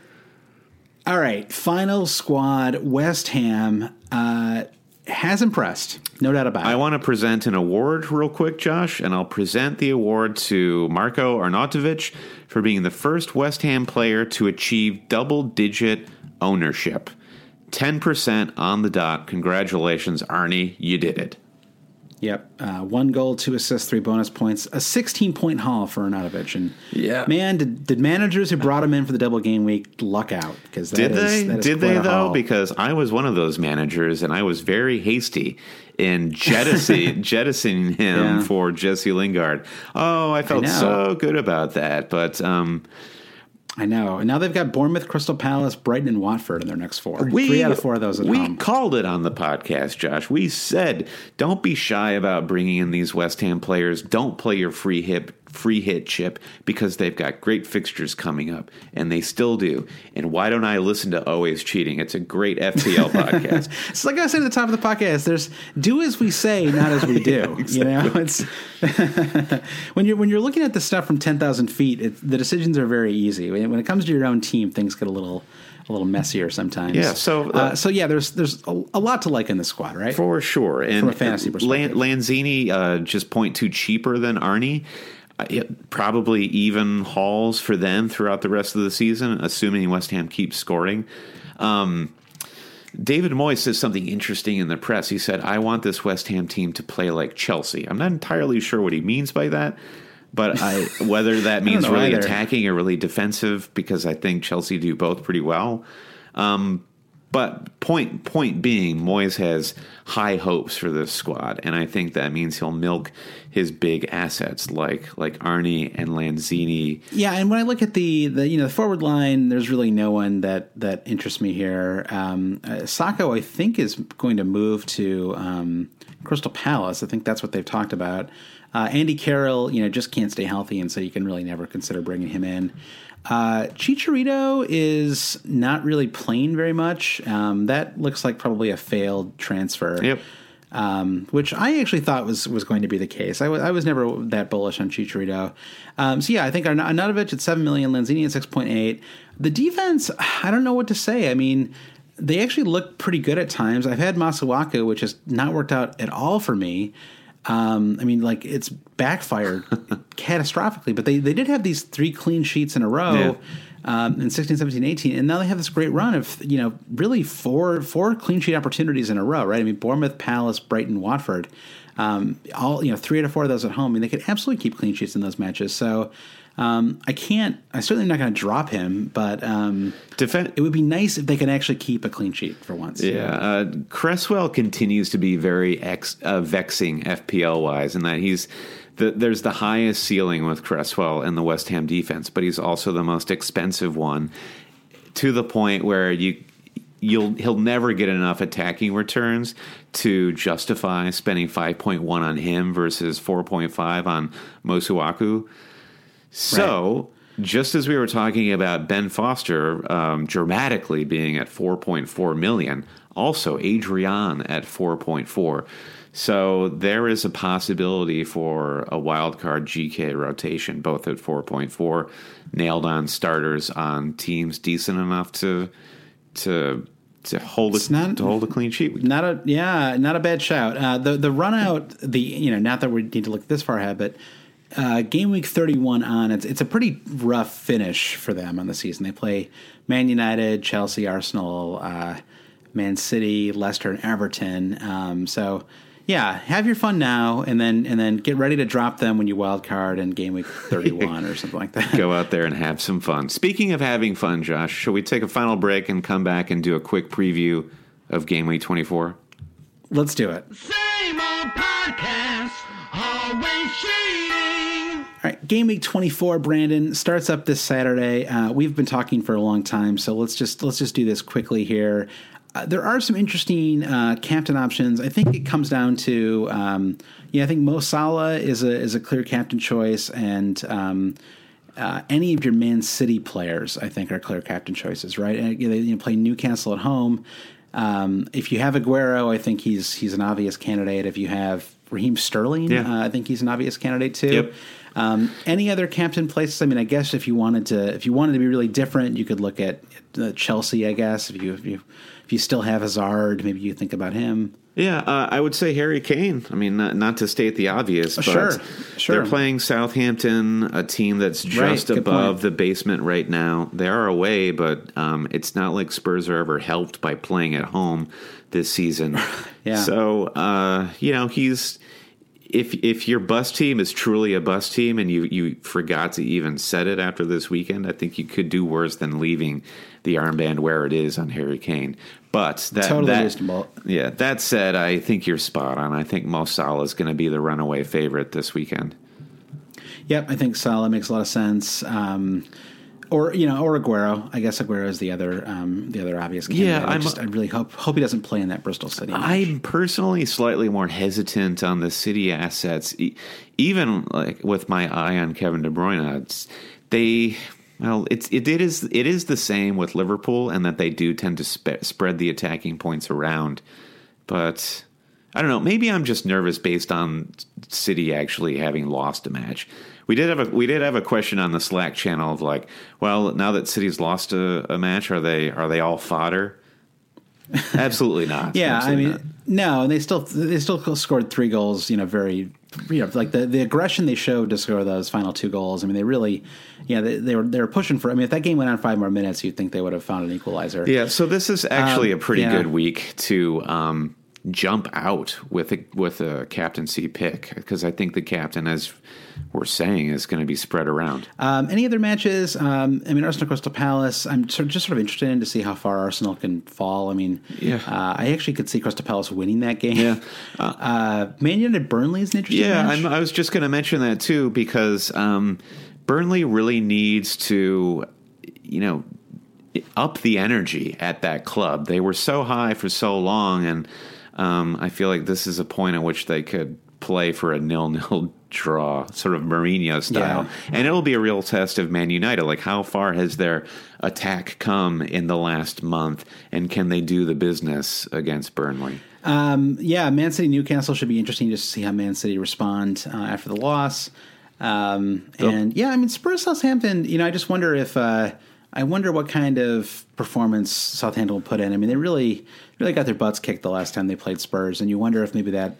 All right, final squad. West Ham uh, has impressed, no doubt about it. I want to present an award real quick, Josh, and I'll present the award to Marko Arnautovic for being the first West Ham player to achieve double digit ownership. 10% on the dot. Congratulations, Arnie. You did it. Yep, uh, one goal, two assists, three bonus points, a 16 point haul for Arnautovic. And Yeah. man, did, did managers who brought him in for the double game week luck out? Because Did they? Did they though? Because Because I was one of those managers, and I was very hasty in jettison, jettisoning him Yeah. for Jesse Lingard. Oh, I felt know. so good about that, but um, I know. And now they've got Bournemouth, Crystal Palace, Brighton, and Watford in their next four. Three out of four of those at we home. called it on the podcast, Josh. We said don't be shy about bringing in these West Ham players. Don't play your free hit free hit chip because they've got great fixtures coming up, and they still do. And why don't I listen to Always Cheating? It's a great FPL podcast. It's like I said at the top of the podcast. There's do as we say, not as we do. You know, it's when you're when you're looking at the stuff from ten thousand feet. It, the decisions are very easy. When, when it comes to your own team, things get a little a little messier sometimes. Yeah, so, uh, uh, so yeah, there's there's a, a lot to like in the squad, right? For sure. And From a fantasy perspective. Lan- Lanzini uh, just point two cheaper than Arnie. It- probably even hauls for them throughout the rest of the season, assuming West Ham keeps scoring. Um, David Moyes says something interesting in the press. He said, I want this West Ham team to play like Chelsea. I'm not entirely sure what he means by that, but I, whether that means really either. attacking or really defensive, because I think Chelsea do both pretty well. Um, but point point being, Moyes has high hopes for this squad, and I think that means he'll milk his big assets like like Arnie and Lanzini. Yeah, and when I look at the the you know the forward line, there's really no one that that interests me here. Um, uh, I think, is going to move to um, Crystal Palace. I think that's what they've talked about. Uh, Andy Carroll, you know, just can't stay healthy, and so you can really never consider bringing him in. Uh, Chicharito is not really playing very much. Um, that looks like probably a failed transfer Yep. um, which I actually thought was was going to be the case. I was never that bullish on Chicharito. Um, so yeah, I think Arna- Arnautovic at seven million, Lanzini at six point eight. The defense, I don't know what to say. I mean, they actually look pretty good at times. I've had Masuaku, which has not worked out at all for me. Um, I mean, like it's backfired catastrophically, but they, they did have these three clean sheets in a row Yeah. um, in 16, 17, 18, and now they have this great run of you know really four four clean sheet opportunities in a row, right? I mean, Bournemouth, Palace, Brighton, Watford, um, all you know, three out of four of those at home. I mean, they could absolutely keep clean sheets in those matches. So um, I can't. I certainly not going to drop him, but um, Defen- it would be nice if they could actually keep a clean sheet for once. Yeah, uh, Cresswell continues to be very ex- uh, vexing FPL wise, in that he's the, there's the highest ceiling with Cresswell in the West Ham defense, but he's also the most expensive one to the point where you you'll he'll never get enough attacking returns to justify spending 5.1 on him versus 4.5 on Masuaku. So, just as we were talking about Ben Foster um, dramatically being at 4.4 million, also Adrian at 4.4. So there is a possibility for a wildcard GK rotation, both at 4.4, nailed on starters on teams decent enough to to to hold a, not- to hold a clean sheet. Not a yeah, not a bad shout. Uh, the the run out the you know not that we need to look this far ahead, but uh, game week thirty one on it's it's a pretty rough finish for them on the season. They play Man United, Chelsea, Arsenal, uh, Man City, Leicester, and Everton. Um, so yeah, have your fun now, and then and then get ready to drop them when you wild card in game week thirty one or something like that. Go out there and have some fun. Speaking of having fun, Josh, shall we take a final break and come back and do a quick preview of Game Week 24? Let's do it. Same old podcast, always cheating. All right, game week 24, Brandon starts up this Saturday. Uh, we've been talking for a long time, so let's just let's just do this quickly here. Uh, there are some interesting uh, captain options. I think it comes down to um, yeah, I think Mo Salah is a is a clear captain choice, and um, uh, any of your Man City players, I think, are clear captain choices. Right? And, you know, they you know, play Newcastle at home. Um, if you have Aguero, I think he's he's an obvious candidate. If you have Raheem Sterling, Yeah. uh, I think he's an obvious candidate too. Yep. Um, any other captain places? I mean, I guess if you wanted to, if you wanted to be really different, you could look at uh, Chelsea. I guess if you if you if you still have Hazard, maybe you think about him. Yeah, uh, I would say Harry Kane. I mean, not, not to state the obvious, but Sure, sure. they're playing Southampton, a team that's just good above point. the basement right now. They are away, but um, it's not like Spurs are ever helped by playing at home this season. Yeah. So, uh, you know, he's if if your bus team is truly a bus team and you you forgot to even set it after this weekend, I think you could do worse than leaving the armband where it is on Harry Kane. But that Totally that, yeah, that said, I think you're spot on. I think Mo Salah is going to be the runaway favorite this weekend. Yep, I think Salah makes a lot of sense. Um, or you know, or Aguero. I guess Aguero is the other um, the other obvious candidate. Yeah, I, I'm- just, I really hope hope he doesn't play in that Bristol City. match. I'm personally slightly more hesitant on the City assets, even like with my eye on Kevin De Bruyne. It's, they well, it's it, it is it is the same with Liverpool, and that they do tend to spe- spread the attacking points around. But I don't know. Maybe I'm just nervous based on City actually having lost a match. We did have a we did have a question on the Slack channel of like, well, now that City's lost a, a match, are they are they all fodder? Absolutely not. Yeah, Absolutely I mean, not. no, and they still they still scored three goals. You know, very you know like the, the aggression they showed to score those final two goals. I mean, they really, yeah, they, they were they were pushing for. I mean, if that game went on five more minutes, you'd think they would have found an equalizer. Yeah, so this is actually Um, a pretty yeah. good week to um, jump out with a with a captaincy pick because I think the captain, as we're saying, is going to be spread around. Um, any other matches? Um, I mean, Arsenal Crystal Palace. I'm sort of just sort of interested in to see how far Arsenal can fall. I mean, Yeah. uh, I actually could see Crystal Palace winning that game. Yeah. uh, Man United Burnley is an interesting. Yeah, I was just going to mention that too because um, Burnley really needs to, you know, up the energy at that club. They were so high for so long, and um, I feel like this is a point at which they could play for a nil-nil draw, sort of Mourinho style, Yeah. and it'll be a real test of Man United. Like, how far has their attack come in the last month, and can they do the business against Burnley? Um, yeah, Man City Newcastle should be interesting just to see how Man City respond uh, after the loss. Um, and yeah, I mean Spurs Southampton. You know, I just wonder if uh, I wonder what kind of performance Southampton will put in. I mean, they really really got their butts kicked the last time they played Spurs, and you wonder if maybe that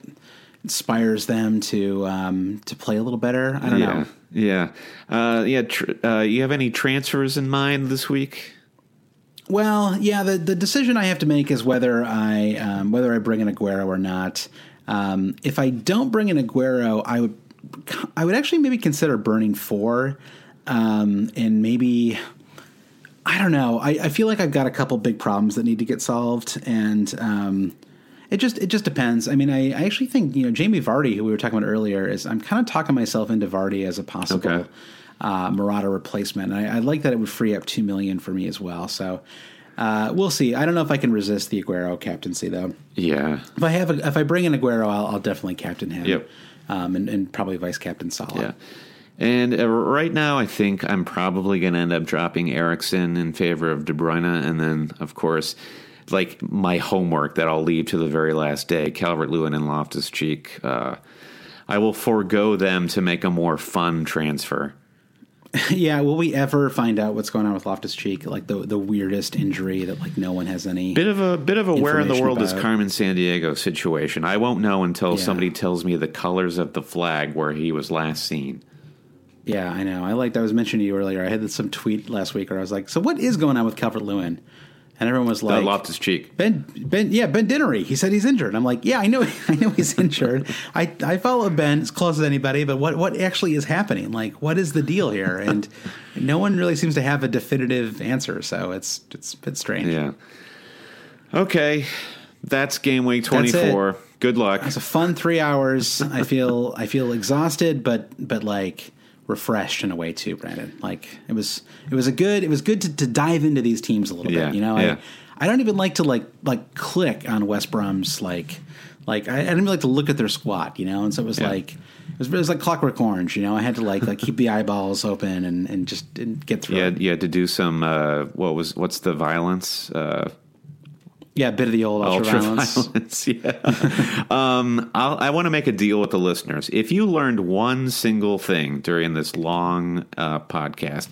inspires them to um, to play a little better. I don't yeah, know. yeah, uh, yeah. Tr- uh, you have any transfers in mind this week? Well, yeah, the the decision I have to make is whether I um, whether I bring in Aguero or not. Um, if I don't bring in Aguero, I would I would actually maybe consider burning four, um, and maybe I don't know. I, I feel like I've got a couple big problems that need to get solved, and um, it just it just depends. I mean, I, I actually think you know Jamie Vardy, who we were talking about earlier, is I'm kind of talking myself into Vardy as a possible Okay. uh, Morata replacement. I, I like that it would free up two million for me as well. So uh, we'll see. I don't know if I can resist the Aguero captaincy though. Yeah, If I have a, if I bring in Aguero, I'll, I'll definitely captain him. Yep. Um, and, and probably vice captain Salah. yeah. And uh, right now, I think I'm probably going to end up dropping Eriksen in favor of De Bruyne, and then, of course, like my homework that I'll leave to the very last day, Calvert Lewin and Loftus Cheek. Uh, I will forego them to make a more fun transfer. yeah. Will we ever find out what's going on with Loftus Cheek? Like the the weirdest injury that like no one has any. Bit of a bit of a where in the world is Carmen Sandiego situation. I won't know until Yeah. somebody tells me the colors of the flag where he was last seen. Yeah, I know. I liked. I was mentioning to you earlier. I had some tweet last week where I was like, "So what is going on with Calvert Lewin?" And everyone was like, Loftus Cheek. Ben, Ben, yeah, Ben Dinnery. He said he's injured. I'm like, yeah, I know, I know he's injured. I, I follow Ben as close as anybody, but what, what actually is happening? Like, what is the deal here? And no one really seems to have a definitive answer. So it's, it's a bit strange. Yeah. Okay, that's game week 24. Good luck. It's a fun three hours. I feel, I feel exhausted, but, but like refreshed in a way too, Brandon. Like it was, it was a good, it was good to, to dive into these teams a little Yeah, bit. You know, yeah. I, I don't even like to like, like click on West Brom's like, like I, I didn't even like to look at their squat, you know, and so it was Yeah. like it was, it was like Clockwork Orange, you know. I had to like like keep the eyeballs open and and just get through. Had, you had to do some, uh, what was, what's the violence? Uh, Yeah, a bit of the old ultra violence. violence. yeah. um, I'll, I want to make a deal with the listeners. If you learned one single thing during this long uh, podcast,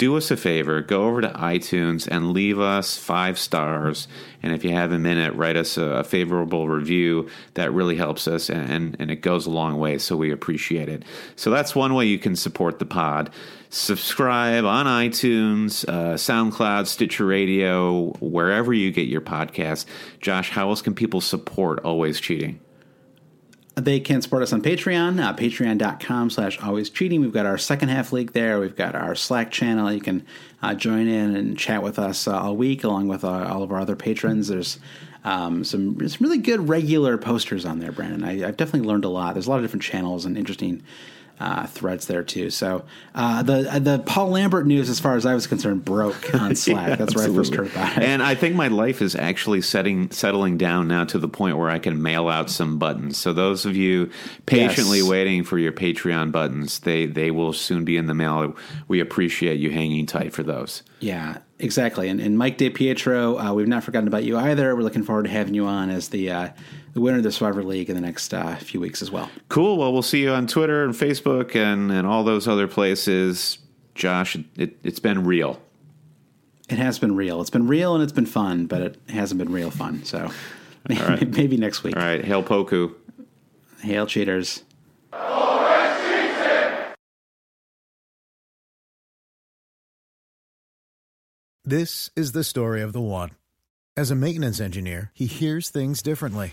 do us a favor. Go over to iTunes and leave us five stars. And if you have a minute, write us a, a favorable review. That really helps us, and, and, and it goes a long way. So we appreciate it. So that's one way you can support the pod. Subscribe on iTunes, uh, SoundCloud, Stitcher Radio, wherever you get your podcasts. Josh, how else can people support Always Cheating? They can support us on Patreon, uh, patreon.com slash always cheating. We've got our second half league there. We've got our Slack channel. You can uh, join in and chat with us uh, all week along with uh, all of our other patrons. There's um, some, some really good regular posters on there, Brandon. I, I've definitely learned a lot. There's a lot of different channels and interesting uh, threads there too. So uh, the the Paul Lambert news, as far as I was concerned, broke on Slack. That's where I first heard about it. And I think my life is actually setting settling down now to the point where I can mail out some buttons. So those of you patiently Yes. waiting for your Patreon buttons, they they will soon be in the mail. We appreciate you hanging tight for those. Yeah, exactly. And, and Mike DePietro, uh, we've not forgotten about you either. We're looking forward to having you on as the uh, the winner of the Survivor League in the next uh, few weeks as well. Cool. Well, we'll see you on Twitter and Facebook and, and all those other places. Josh, it, it's been real. It has been real. It's been real and it's been fun, but it hasn't been real fun. So maybe, right. maybe next week. All right. Hail Poku. Hail cheaters. This is the story of the one. As a maintenance engineer, he hears things differently.